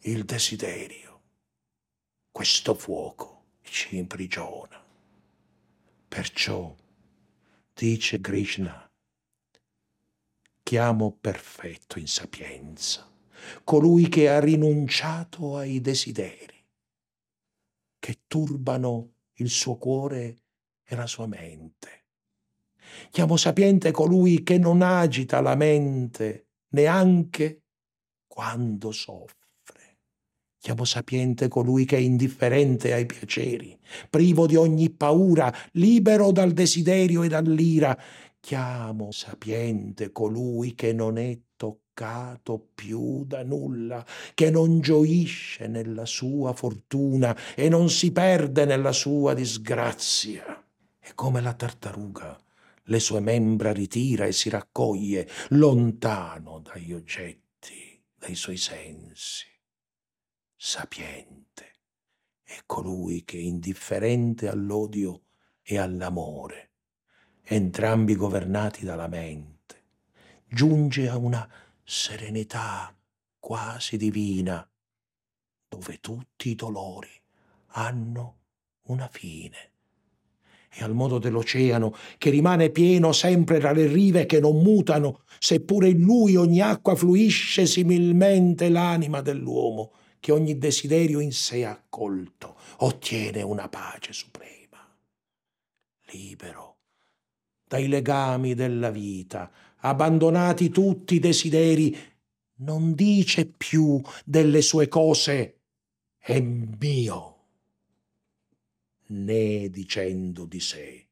Il desiderio, questo fuoco ci imprigiona. Perciò, dice Krishna, chiamo perfetto in sapienza colui che ha rinunciato ai desideri che turbano il suo cuore e la sua mente. Chiamo sapiente colui che non agita la mente neanche quando soffre. Chiamo sapiente colui che è indifferente ai piaceri, privo di ogni paura, libero dal desiderio e dall'ira. Chiamo sapiente colui che non è toccato più da nulla, che non gioisce nella sua fortuna e non si perde nella sua disgrazia. E come la tartaruga le sue membra ritira e si raccoglie lontano dagli oggetti, dai suoi sensi. Sapiente. È colui che, indifferente all'odio e all'amore, entrambi governati dalla mente, giunge a una serenità quasi divina, dove tutti i dolori hanno una fine. E al modo dell'oceano, che rimane pieno sempre tra le rive che non mutano, seppure in lui ogni acqua fluisce similmente l'anima dell'uomo, che ogni desiderio in sé accolto ottiene una pace suprema. Libero dai legami della vita, abbandonati tutti i desideri, non dice più delle sue cose è mio né dicendo di sé,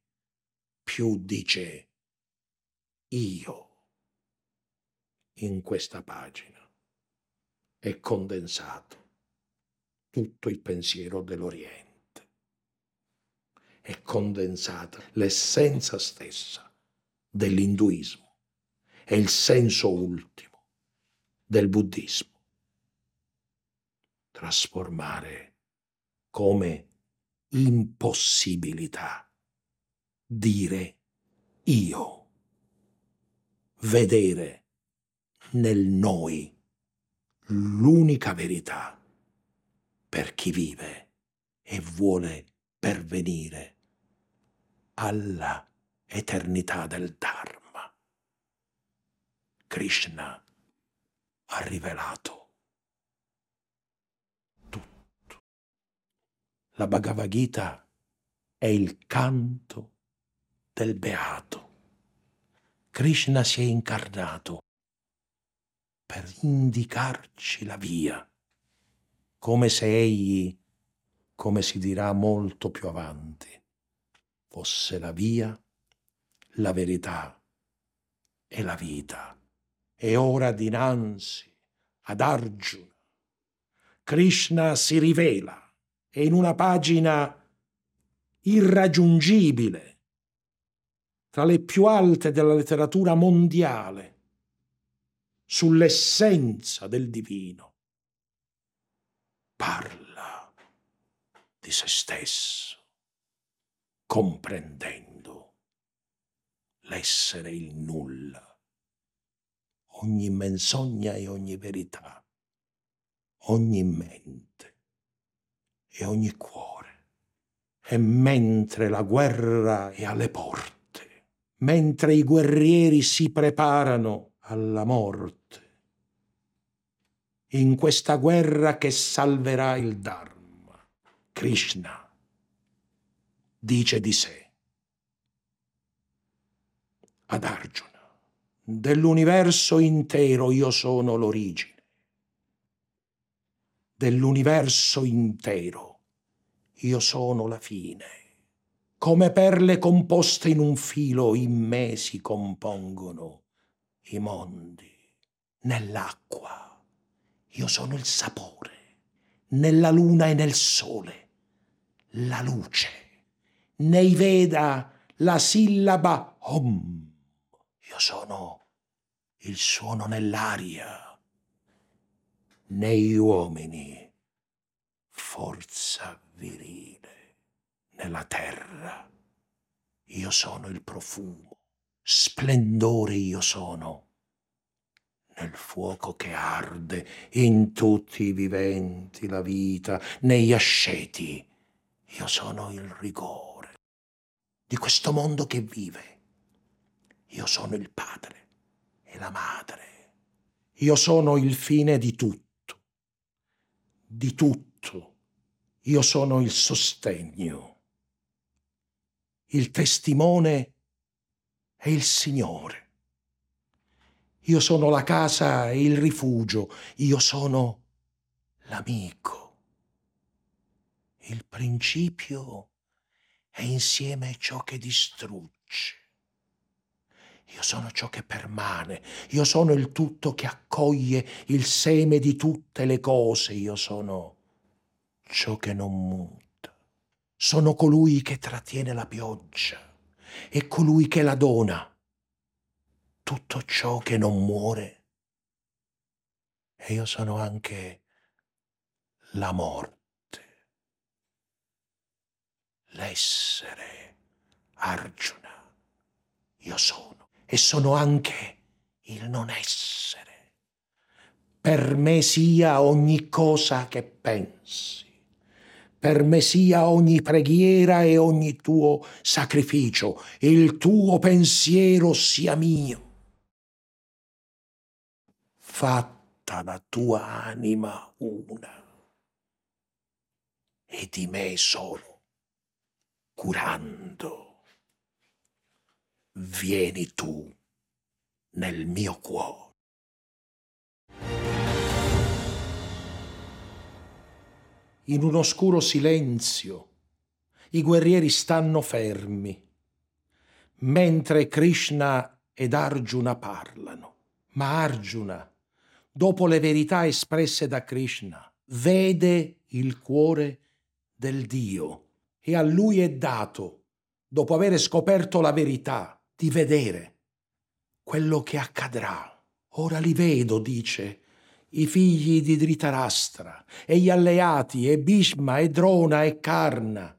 più dice io. In questa pagina è condensato tutto il pensiero dell'Oriente. È condensata l'essenza stessa dell'induismo e il senso ultimo del buddismo. Trasformare come impossibilità. Dire io. Vedere nel noi l'unica verità per chi vive e vuole pervenire alla eternità del Dharma. Krishna ha rivelato La Bhagavad Gita è il canto del beato. Krishna si è incarnato per indicarci la via, come se egli, come si dirà molto più avanti, fosse la via, la verità e la vita. E ora dinanzi ad Arjuna, Krishna si rivela e in una pagina irraggiungibile, tra le più alte della letteratura mondiale, sull'essenza del divino, parla di se stesso, comprendendo l'essere il nulla, ogni menzogna e ogni verità, ogni mente e ogni cuore. E mentre la guerra è alle porte, mentre i guerrieri si preparano alla morte, in questa guerra che salverà il Dharma, Krishna dice di sé ad Arjuna, dell'universo intero io sono l'origine dell'universo intero. Io sono la fine. Come perle composte in un filo in me si compongono i mondi. Nell'acqua io sono il sapore, nella luna e nel sole, la luce, nei Veda la sillaba Om. Io sono il suono nell'aria negli uomini forza virile, nella terra io sono il profumo, splendore io sono nel fuoco che arde in tutti i viventi la vita, negli asceti. Io sono il rigore di questo mondo che vive. Io sono il padre e la madre. Io sono il fine di tutto, di tutto. Io sono il sostegno, il testimone e il Signore. Io sono la casa e il rifugio, io sono l'amico, il principio e insieme ciò che distrugge. Io sono ciò che permane, io sono il tutto che accoglie il seme di tutte le cose, io sono ciò che non muta. Sono colui che trattiene la pioggia e colui che la dona tutto ciò che non muore. E io sono anche la morte, l'essere Arjuna. Io sono e sono anche il non essere. Per me sia ogni cosa che pensi per me sia ogni preghiera e ogni tuo sacrificio, il tuo pensiero sia mio. Fatta la tua anima una. E di me solo. Curando. Vieni tu nel mio cuore. In un oscuro silenzio i guerrieri stanno fermi, mentre Krishna ed Arjuna parlano. Ma Arjuna dopo le verità espresse da Krishna, vede il cuore del Dio e a lui è dato, dopo aver scoperto la verità, di vedere quello che accadrà. Ora li vedo, dice, i figli di Dhritarashtra e gli alleati e Bhishma e Drona e Karna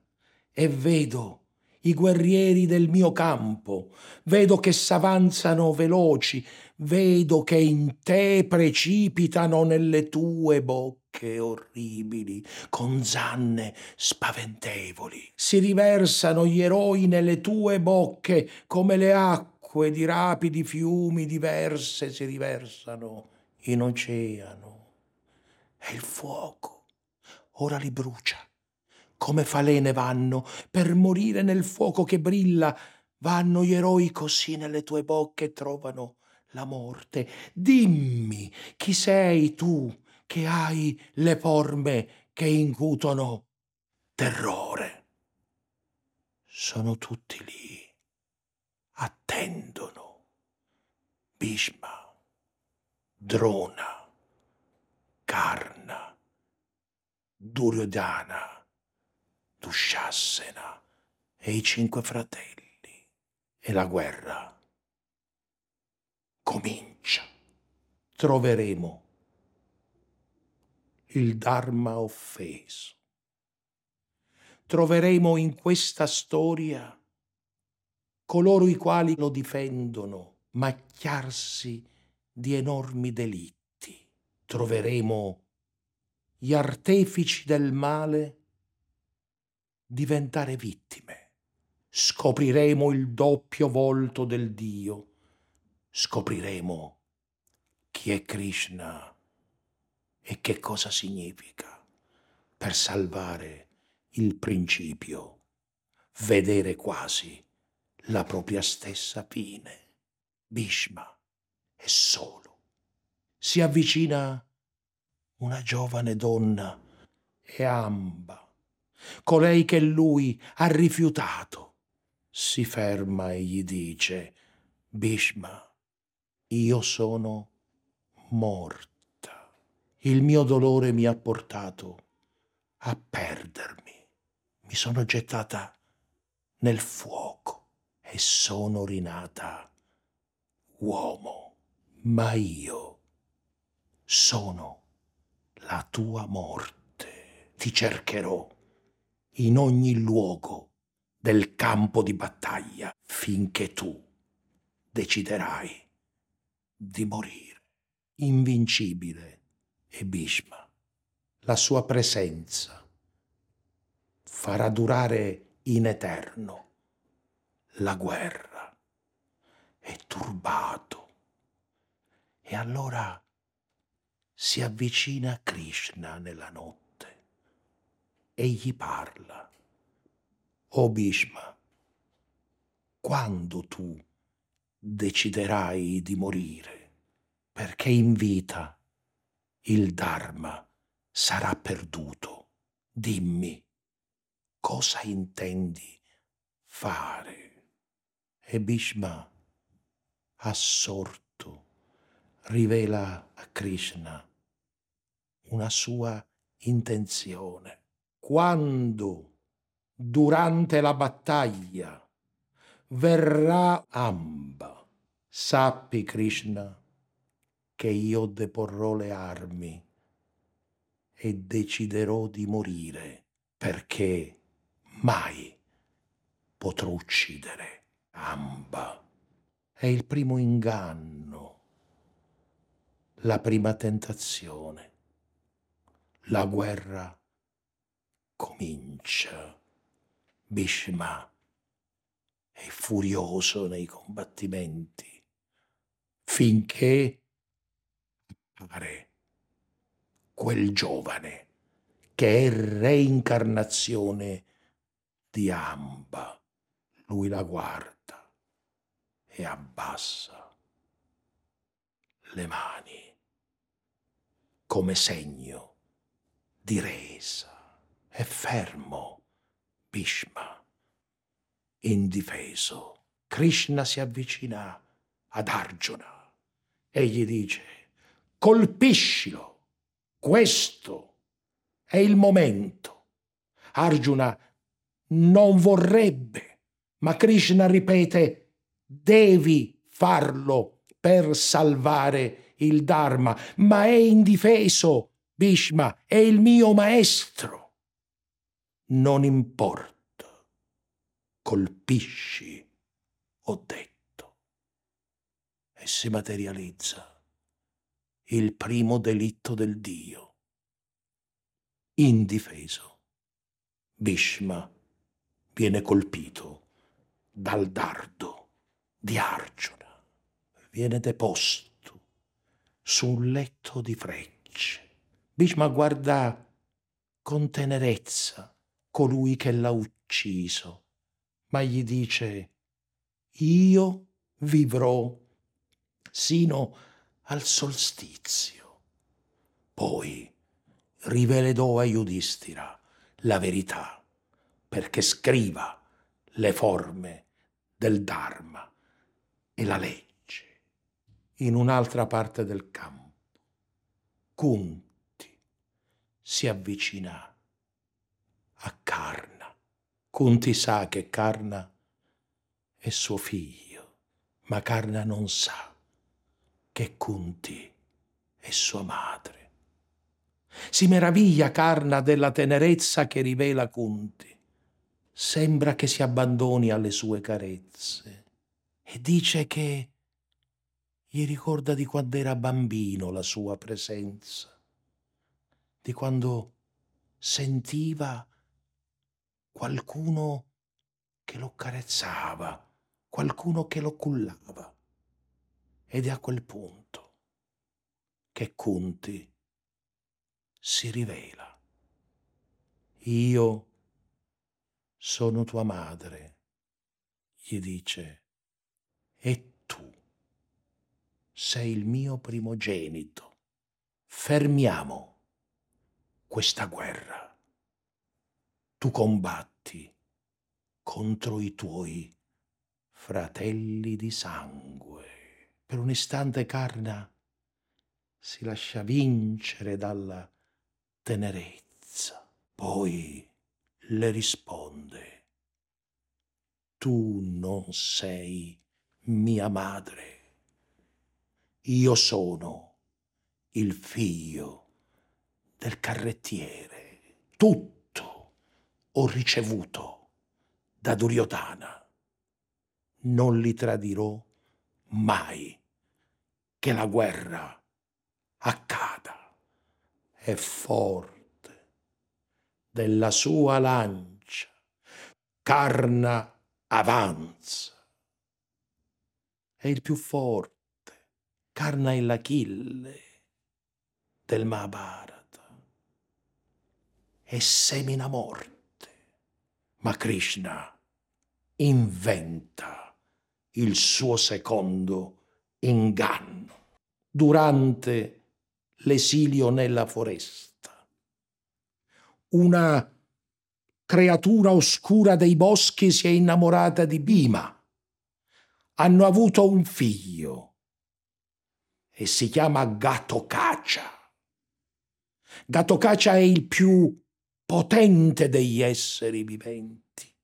e vedo i guerrieri del mio campo, vedo che s'avanzano veloci, vedo che in te precipitano nelle tue bocche orribili, con zanne spaventevoli. Si riversano gli eroi nelle tue bocche come le acque di rapidi fiumi diverse si riversano in oceano. E il fuoco ora li brucia come falene vanno per morire nel fuoco che brilla, vanno gli eroi così nelle tue bocche e trovano la morte. Dimmi chi sei tu che hai le forme che incutono terrore. Sono tutti lì, attendono. Bhishma, Drona, Karna, Duryodhana Dushassena e i cinque fratelli. E la guerra comincia. Troveremo il Dharma offeso. Troveremo in questa storia coloro i quali lo difendono macchiarsi di enormi delitti. Troveremo gli artefici del male diventare vittime. Scopriremo il doppio volto del Dio. Scopriremo chi è Krishna e che cosa significa per salvare il principio, vedere quasi la propria stessa fine. Bhishma è solo. Si avvicina una giovane donna e amba colei che lui ha rifiutato. Si ferma e gli dice, Bhishma, io sono morta. Il mio dolore mi ha portato a perdermi. Mi sono gettata nel fuoco e sono rinata uomo. Ma io sono la tua morte. Ti cercherò in ogni luogo del campo di battaglia finché tu deciderai di morire. invincibile è Bhishma. La sua presenza farà durare in eterno la guerra. È turbato. E allora si avvicina a Krishna nella notte e gli parla. O Bhishma, quando tu deciderai di morire, perché in vita il Dharma sarà perduto, dimmi cosa intendi fare. E Bhishma, assorto, rivela a Krishna una sua intenzione. Quando durante la battaglia verrà Amba, sappi Krishna che io deporrò le armi e deciderò di morire perché mai potrò uccidere Amba. È il primo inganno, la prima tentazione la guerra comincia. Bhishma è furioso nei combattimenti finché appare quel giovane che è reincarnazione di Amba. Lui la guarda e abbassa le mani come segno di resa. È fermo Bhishma, indifeso. Krishna si avvicina ad Arjuna e gli dice, colpiscilo, questo è il momento. Arjuna non vorrebbe, ma Krishna ripete, devi farlo per salvare il Dharma, ma è indifeso Bhishma è il mio maestro. Non importa, colpisci, ho detto. E si materializza il primo delitto del Dio. Indifeso, Bhishma viene colpito dal dardo di Arjuna. Viene deposto su un letto di frecce Bhishma guarda con tenerezza colui che l'ha ucciso, ma gli dice, io vivrò sino al solstizio. Poi rivelerò a Yudhishthira la verità perché scriva le forme del Dharma e la legge in un'altra parte del campo. Kunti si avvicina a Karna. Kunti sa che Karna è suo figlio, ma Karna non sa che Kunti è sua madre. Si meraviglia Karna della tenerezza che rivela Kunti. Sembra che si abbandoni alle sue carezze e dice che gli ricorda di quando era bambino la sua presenza di quando sentiva qualcuno che lo carezzava, qualcuno che lo cullava. Ed è a quel punto che Kunti si rivela. Io sono tua madre, gli dice, e sei il mio primogenito. Fermiamo questa guerra. Tu combatti contro i tuoi fratelli di sangue. Per un istante Carna si lascia vincere dalla tenerezza. Poi le risponde, tu non sei mia madre, io sono il figlio del carrettiere. Tutto ho ricevuto da Duryodhana. Non li tradirò mai, che la guerra è forte, della sua lancia, Karna avanza. È il più forte, Karna è l'Achille del Mahabharata e semina morte. Ma Krishna inventa il suo secondo inganno durante l'esilio nella foresta. Una creatura oscura dei boschi si è innamorata di Bima. Hanno avuto un figlio e si chiama Gatokacia. Gatokacia è il più potente degli esseri viventi.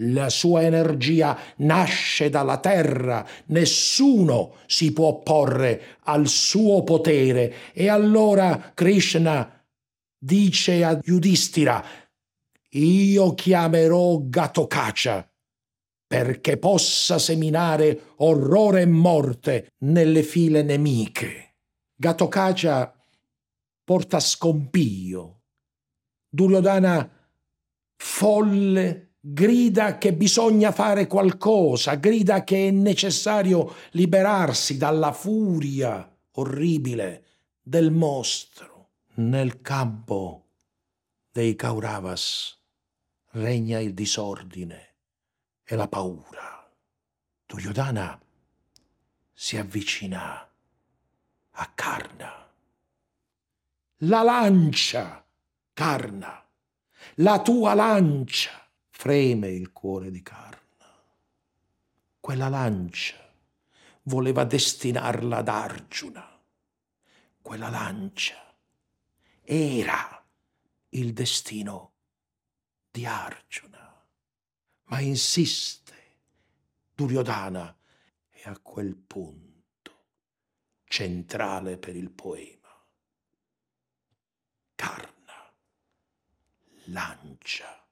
La sua energia nasce dalla terra, nessuno si può opporre al suo potere. E allora Krishna dice a Yudhishthira, io chiamerò Gatokacha perché possa seminare orrore e morte nelle file nemiche. Gatokacha porta scompiglio. Duryodhana folle grida che bisogna fare qualcosa, grida che è necessario liberarsi dalla furia orribile del mostro. Nel campo dei Kauravas regna il disordine e la paura. Duryodhana si avvicina a Karna. La lancia, Karna, la tua lancia freme il cuore di Karna. Quella lancia voleva destinarla ad Arjuna. Quella lancia era il destino di Arjuna. Ma insiste Duryodhana e a quel punto centrale per il poema. Karna lancia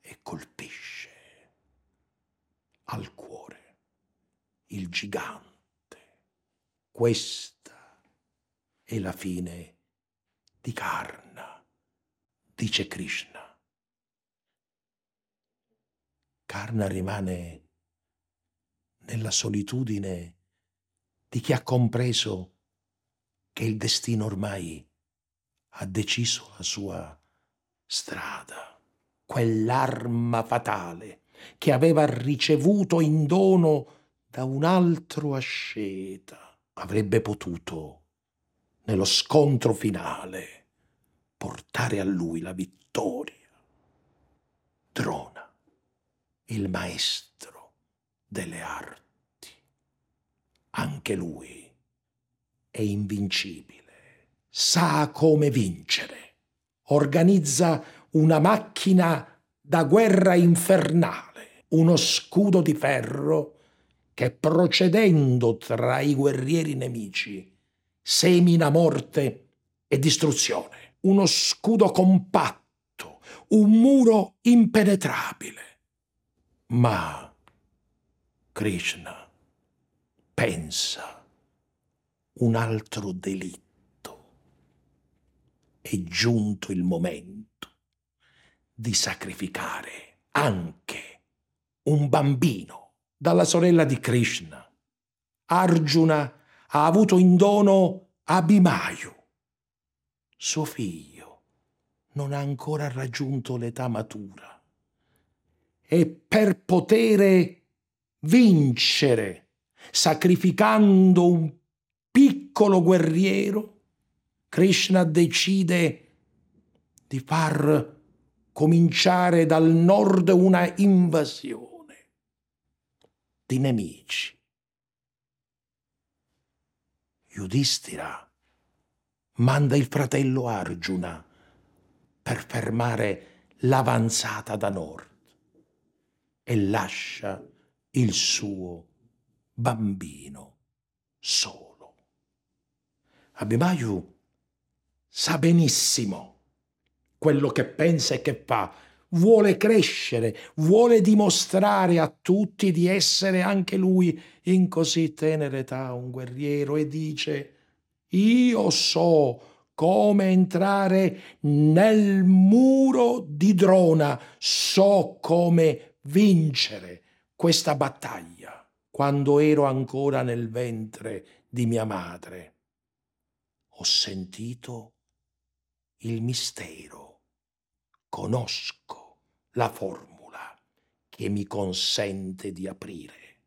e colpisce al cuore il gigante. Questa è la fine di Karna, dice Krishna. Karna rimane nella solitudine di chi ha compreso che il destino ormai ha deciso la sua strada quell'arma fatale che aveva ricevuto in dono da un altro asceta. Avrebbe potuto, nello scontro finale, portare a lui la vittoria. Drona, il maestro delle arti. Anche lui è invincibile, sa come vincere, organizza una macchina da guerra infernale, uno scudo di ferro che procedendo tra i guerrieri nemici semina morte e distruzione, uno scudo compatto, un muro impenetrabile. Ma Krishna pensa un altro delitto. È giunto il momento di sacrificare anche un bambino dalla sorella di Krishna. Arjuna ha avuto in dono Abhimayu. Suo figlio non ha ancora raggiunto l'età matura e per poter vincere sacrificando un piccolo guerriero, Krishna decide di far cominciare dal nord una invasione di nemici. Yudhishthira manda il fratello Arjuna per fermare l'avanzata da nord e lascia il suo bambino solo. Abhimayu sa benissimo quello che pensa e che fa, vuole crescere, vuole dimostrare a tutti di essere anche lui in così tenera età un guerriero e dice io so come entrare nel muro di Drona, so come vincere questa battaglia quando ero ancora nel ventre di mia madre. Ho sentito il mistero, conosco la formula che mi consente di aprire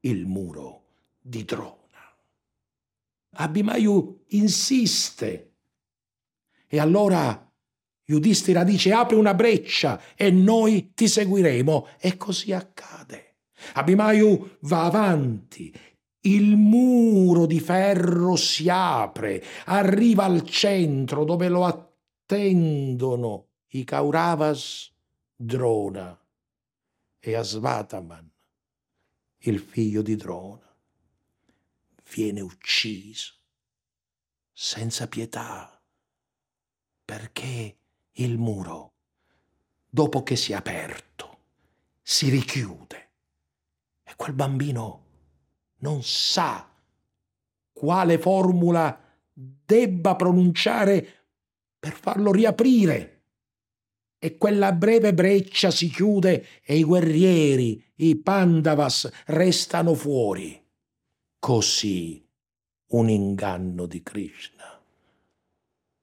il muro di Drona. Abimaiu insiste e allora Yudhishthira dice apri una breccia e noi ti seguiremo e così accade. Abimaiu va avanti, il muro di ferro si apre, arriva al centro dove lo attendono i Kauravas Drona e Asvataman, il figlio di Drona. Viene ucciso senza pietà perché il muro, dopo che si è aperto, si richiude e quel bambino non sa quale formula debba pronunciare per farlo riaprire. E quella breve breccia si chiude e i guerrieri, i Pandavas, restano fuori. Così un inganno di Krishna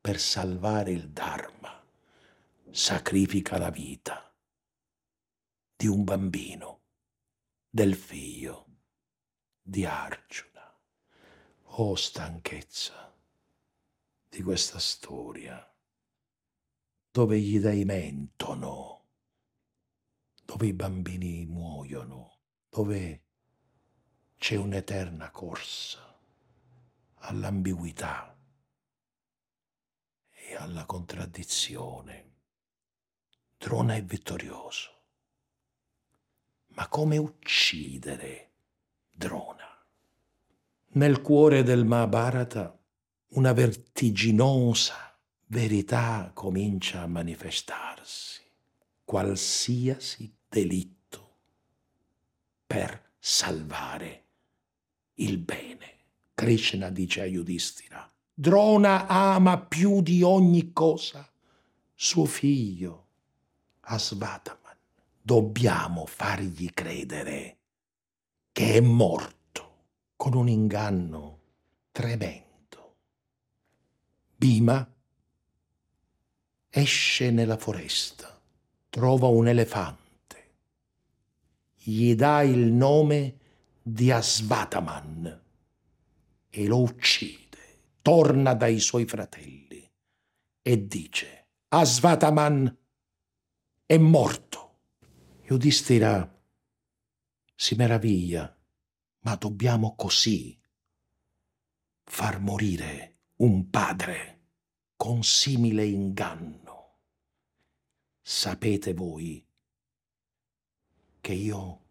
per salvare il Dharma sacrifica la vita di un bambino, del figlio di Arjuna. Oh stanchezza di questa storia, dove gli dei mentono, dove i bambini muoiono, dove c'è un'eterna corsa all'ambiguità e alla contraddizione. Drona è vittorioso. Ma come uccidere Drona? Nel cuore del Mahabharata una vertiginosa verità comincia a manifestarsi. Qualsiasi delitto per salvare il bene. Krishna dice a Yudhishthira, Drona ama più di ogni cosa suo figlio, Asvataman. Dobbiamo fargli credere che è morto con un inganno tremendo. Bima esce nella foresta, trova un elefante, gli dà il nome di Asvataman e lo uccide. Torna dai suoi fratelli e dice, Asvataman è morto. Yudhishthira si meraviglia ma dobbiamo così far morire un padre con simile inganno. Sapete voi che io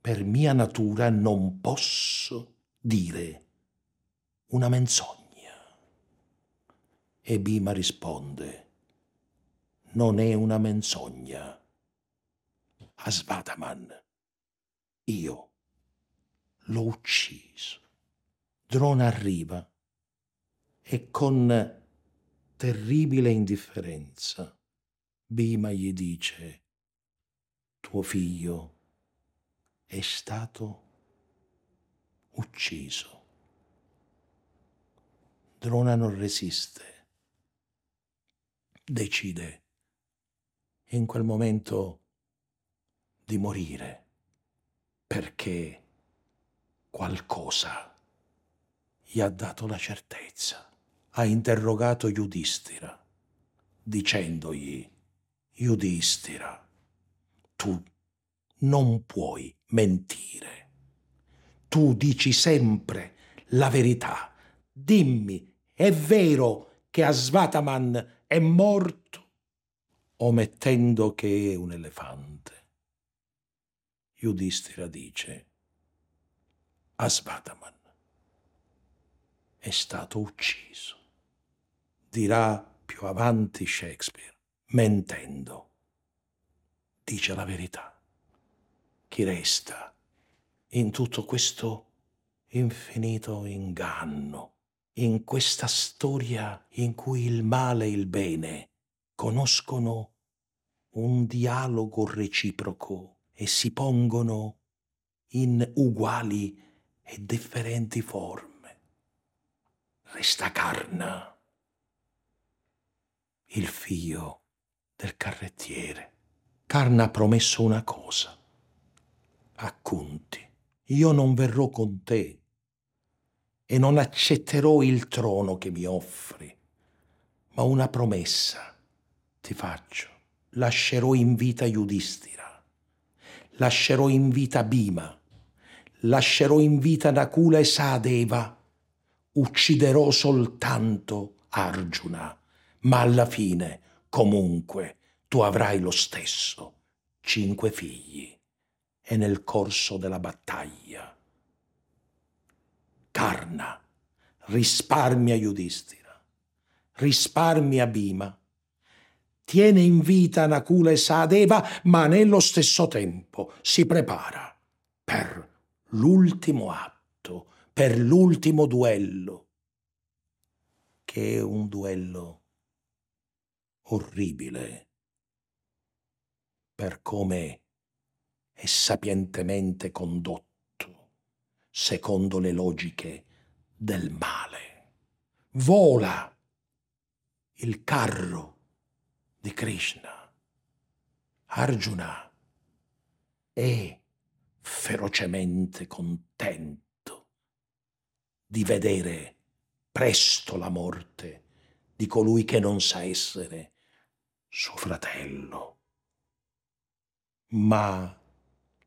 per mia natura non posso dire una menzogna. E Bima risponde, non è una menzogna. Asvataman, io l'ho ucciso. Drona arriva e con terribile indifferenza Bima gli dice, tuo figlio è stato ucciso. Drona non resiste, decide in quel momento di morire perché qualcosa gli ha dato la certezza. Ha interrogato Yudhishthira, dicendogli, Yudhishthira, tu non puoi mentire. Tu dici sempre la verità. Dimmi, è vero che Asvataman è morto? Omettendo che è un elefante. Yudhishthira dice, Asvataman è stato ucciso. Dirà più avanti Shakespeare, mentendo. Dice la verità. Chi resta in tutto questo infinito inganno in questa storia in cui il male e il bene conoscono un dialogo reciproco e si pongono in uguali e differenti forme. Resta Carna, il figlio del carrettiere. Carna ha promesso una cosa. A Cunti, io non verrò con te e non accetterò il trono che mi offri, ma una promessa ti faccio. Lascerò in vita Yudhishthira, lascerò in vita Bhima, lascerò in vita Nakula e Sadeva, ucciderò soltanto Arjuna, ma alla fine, comunque, tu avrai lo stesso, cinque figli, e nel corso della battaglia Karna, risparmia Yudhishthira, risparmia Bhima, tiene in vita Nakula e Sadeva, ma nello stesso tempo si prepara per l'ultimo atto, per l'ultimo duello, che è un duello orribile per come è sapientemente condotto secondo le logiche del male. Vola il carro di Krishna. Arjuna è ferocemente contento di vedere presto la morte di colui che non sa essere suo fratello. Ma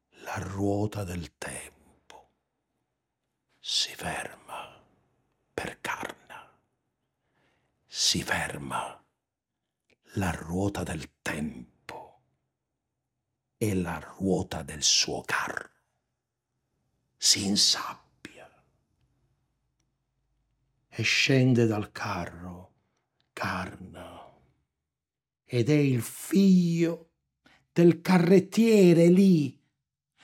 la ruota del tempo si ferma per Carna, si ferma la ruota del tempo e la ruota del suo carro, si insabbia e scende dal carro Carna ed è il figlio del carrettiere lì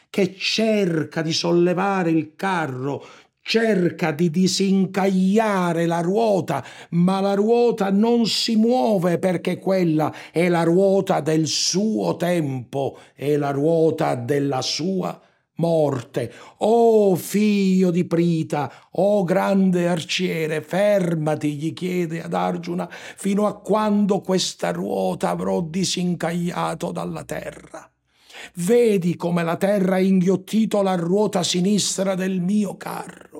che cerca di sollevare il carro cerca di disincagliare la ruota, ma la ruota non si muove perché quella è la ruota del suo tempo, è la ruota della sua morte. Oh figlio di Prita, oh grande arciere, fermati, gli chiede ad Arjuna, fino a quando questa ruota avrò disincagliato dalla terra. Vedi come la terra ha inghiottito la ruota sinistra del mio carro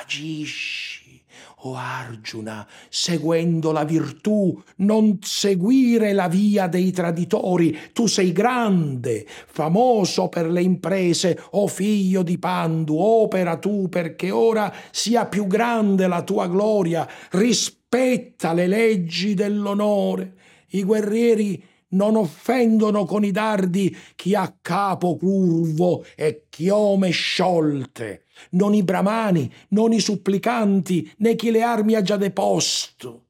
agisci, o oh Arjuna, seguendo la virtù, non seguire la via dei traditori. Tu sei grande, famoso per le imprese, o oh figlio di Pandu, opera tu perché ora sia più grande la tua gloria. Rispetta le leggi dell'onore. I guerrieri non offendono con i dardi chi ha capo curvo e chiome sciolte, non i bramani, non i supplicanti, né chi le armi ha già deposto,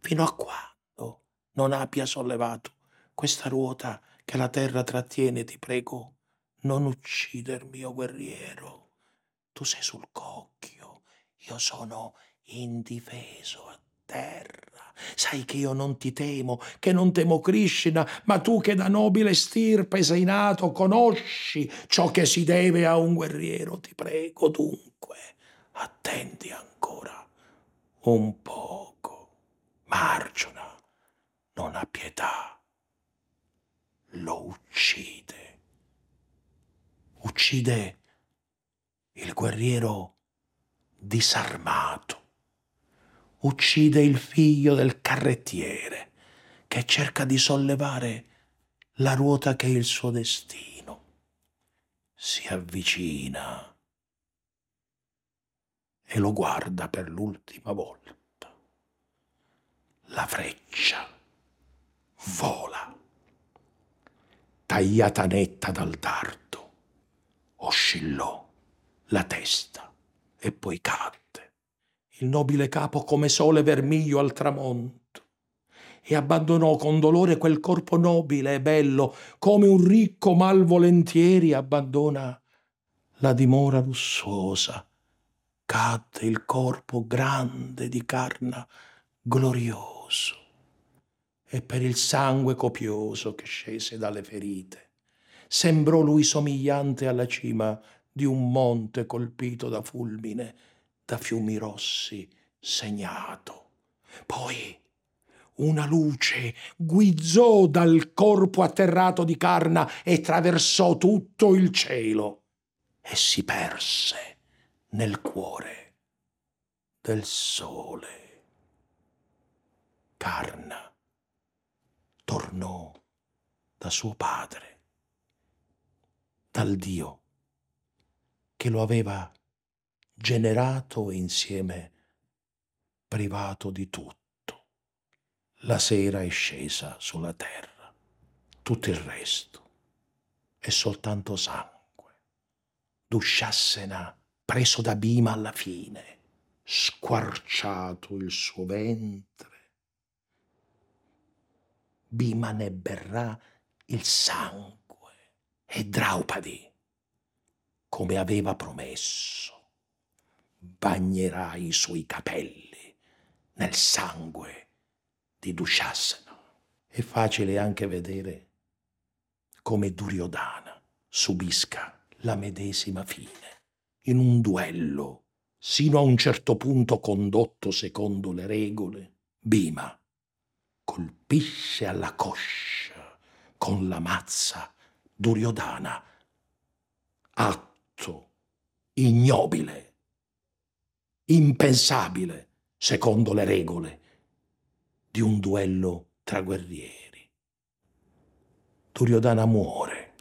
fino a quando non abbia sollevato questa ruota che la terra trattiene, ti prego, non uccidermi, o guerriero. Tu sei sul cocchio, io sono indifeso a terra. Sai che io non ti temo, che non temo Krishna, ma tu che da nobile stirpe sei nato, conosci ciò che si deve a un guerriero. Ti prego dunque, attendi ancora un poco. Margiona, non ha pietà, lo uccide. Uccide il guerriero disarmato uccide il figlio del carrettiere che cerca di sollevare la ruota che è il suo destino. Si avvicina e lo guarda per l'ultima volta. La freccia vola, tagliata netta dal dardo, oscillò la testa e poi cadde il nobile capo come sole vermiglio al tramonto e abbandonò con dolore quel corpo nobile e bello, come un ricco malvolentieri abbandona la dimora lussuosa. Cadde il corpo grande di Carna glorioso e per il sangue copioso che scese dalle ferite sembrò lui somigliante alla cima di un monte colpito da fulmine, da fiumi rossi segnato. Poi una luce guizzò dal corpo atterrato di Carna e traversò tutto il cielo e si perse nel cuore del sole. Carna tornò da suo padre, dal Dio che lo aveva generato e insieme privato di tutto la sera è scesa sulla terra, tutto il resto è soltanto sangue. Dusciassena preso da Bima alla fine, squarciato il suo ventre. Bima ne berrà il sangue e Draupadi, come aveva promesso, bagnerà i suoi capelli nel sangue di Dushasana. È facile anche vedere come Duryodhana subisca la medesima fine in un duello sino a un certo punto condotto secondo le regole. Bhima colpisce alla coscia con la mazza Duryodhana, atto ignobile, impensabile secondo le regole di un duello tra guerrieri. Duryodhana muore.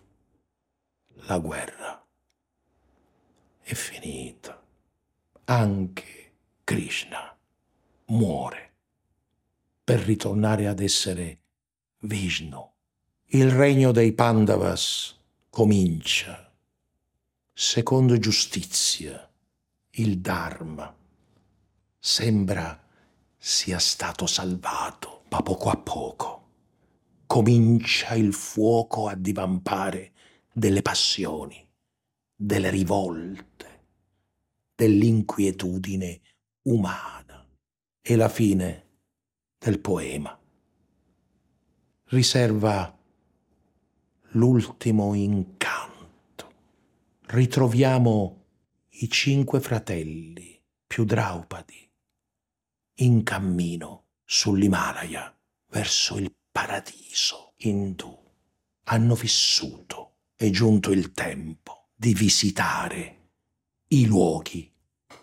La guerra è finita. Anche Krishna muore per ritornare ad essere Vishnu. Il regno dei Pandavas comincia secondo giustizia, il Dharma. Sembra sia stato salvato, ma poco a poco comincia il fuoco a divampare delle passioni, delle rivolte, dell'inquietudine umana e la fine del poema riserva l'ultimo incanto. Ritroviamo i cinque fratelli più Draupadi in cammino sull'Himalaya verso il paradiso indù. Hanno vissuto, è giunto il tempo di visitare i luoghi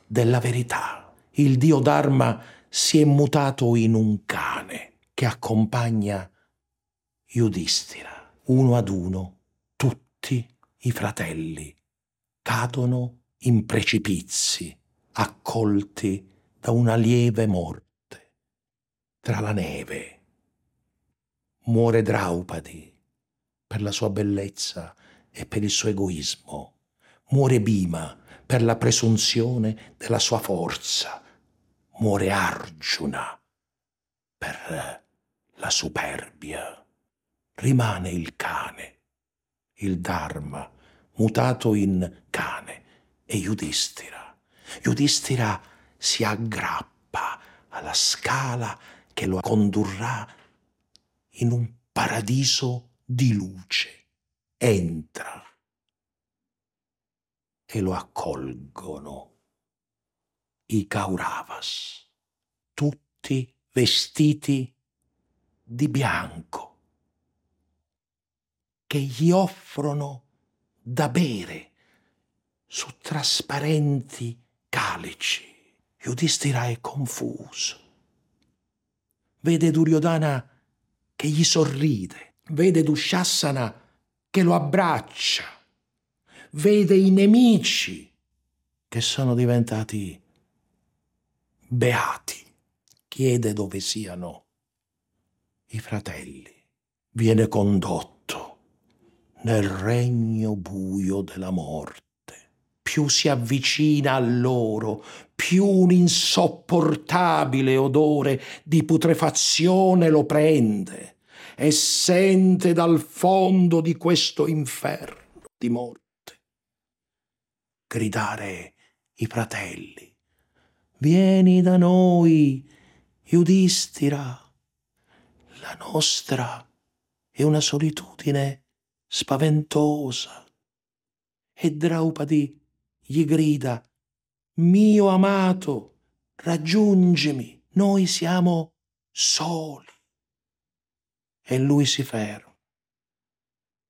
della verità. Il dio Dharma si è mutato in un cane che accompagna Yudhishthira. Uno ad uno, tutti i fratelli cadono in precipizi, accolti da una lieve morte tra la neve. Muore Draupadi per la sua bellezza e per il suo egoismo. Muore Bhima per la presunzione della sua forza. Muore Arjuna per la superbia. Rimane il cane, il Dharma, mutato in cane, e Yudhishthira. Yudhishthira si aggrappa alla scala che lo condurrà in un paradiso di luce. Entra e lo accolgono i Kauravas, tutti vestiti di bianco, che gli offrono da bere su trasparenti calici. Yudhishthira è confuso. Vede Duryodhana che gli sorride, vede Dushassana che lo abbraccia, vede i nemici che sono diventati beati. Chiede dove siano i fratelli. Viene condotto nel regno buio della morte più si avvicina a loro, più un insopportabile odore di putrefazione lo prende e sente dal fondo di questo inferno di morte gridare i fratelli vieni da noi, Yudhishthira. La nostra è una solitudine spaventosa. E Draupadi gli grida, mio amato, raggiungimi, noi siamo soli. E lui si ferma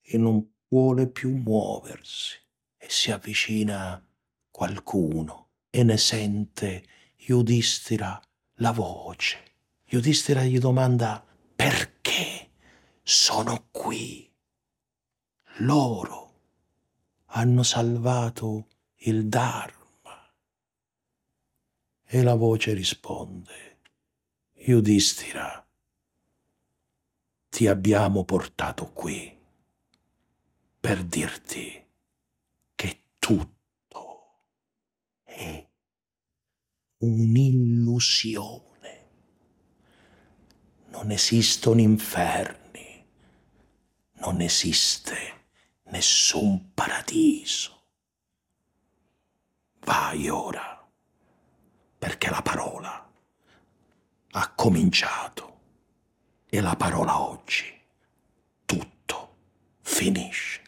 e non vuole più muoversi e si avvicina qualcuno e ne sente Yudhishthira la voce. Yudhishthira gli domanda perché sono qui. Loro hanno salvato il Dharma. E la voce risponde, Yudhishthira, ti abbiamo portato qui per dirti che tutto è un'illusione. Non esistono inferni, non esiste nessun paradiso. Vai ora, perché la parola ha cominciato e la parola oggi tutto finisce.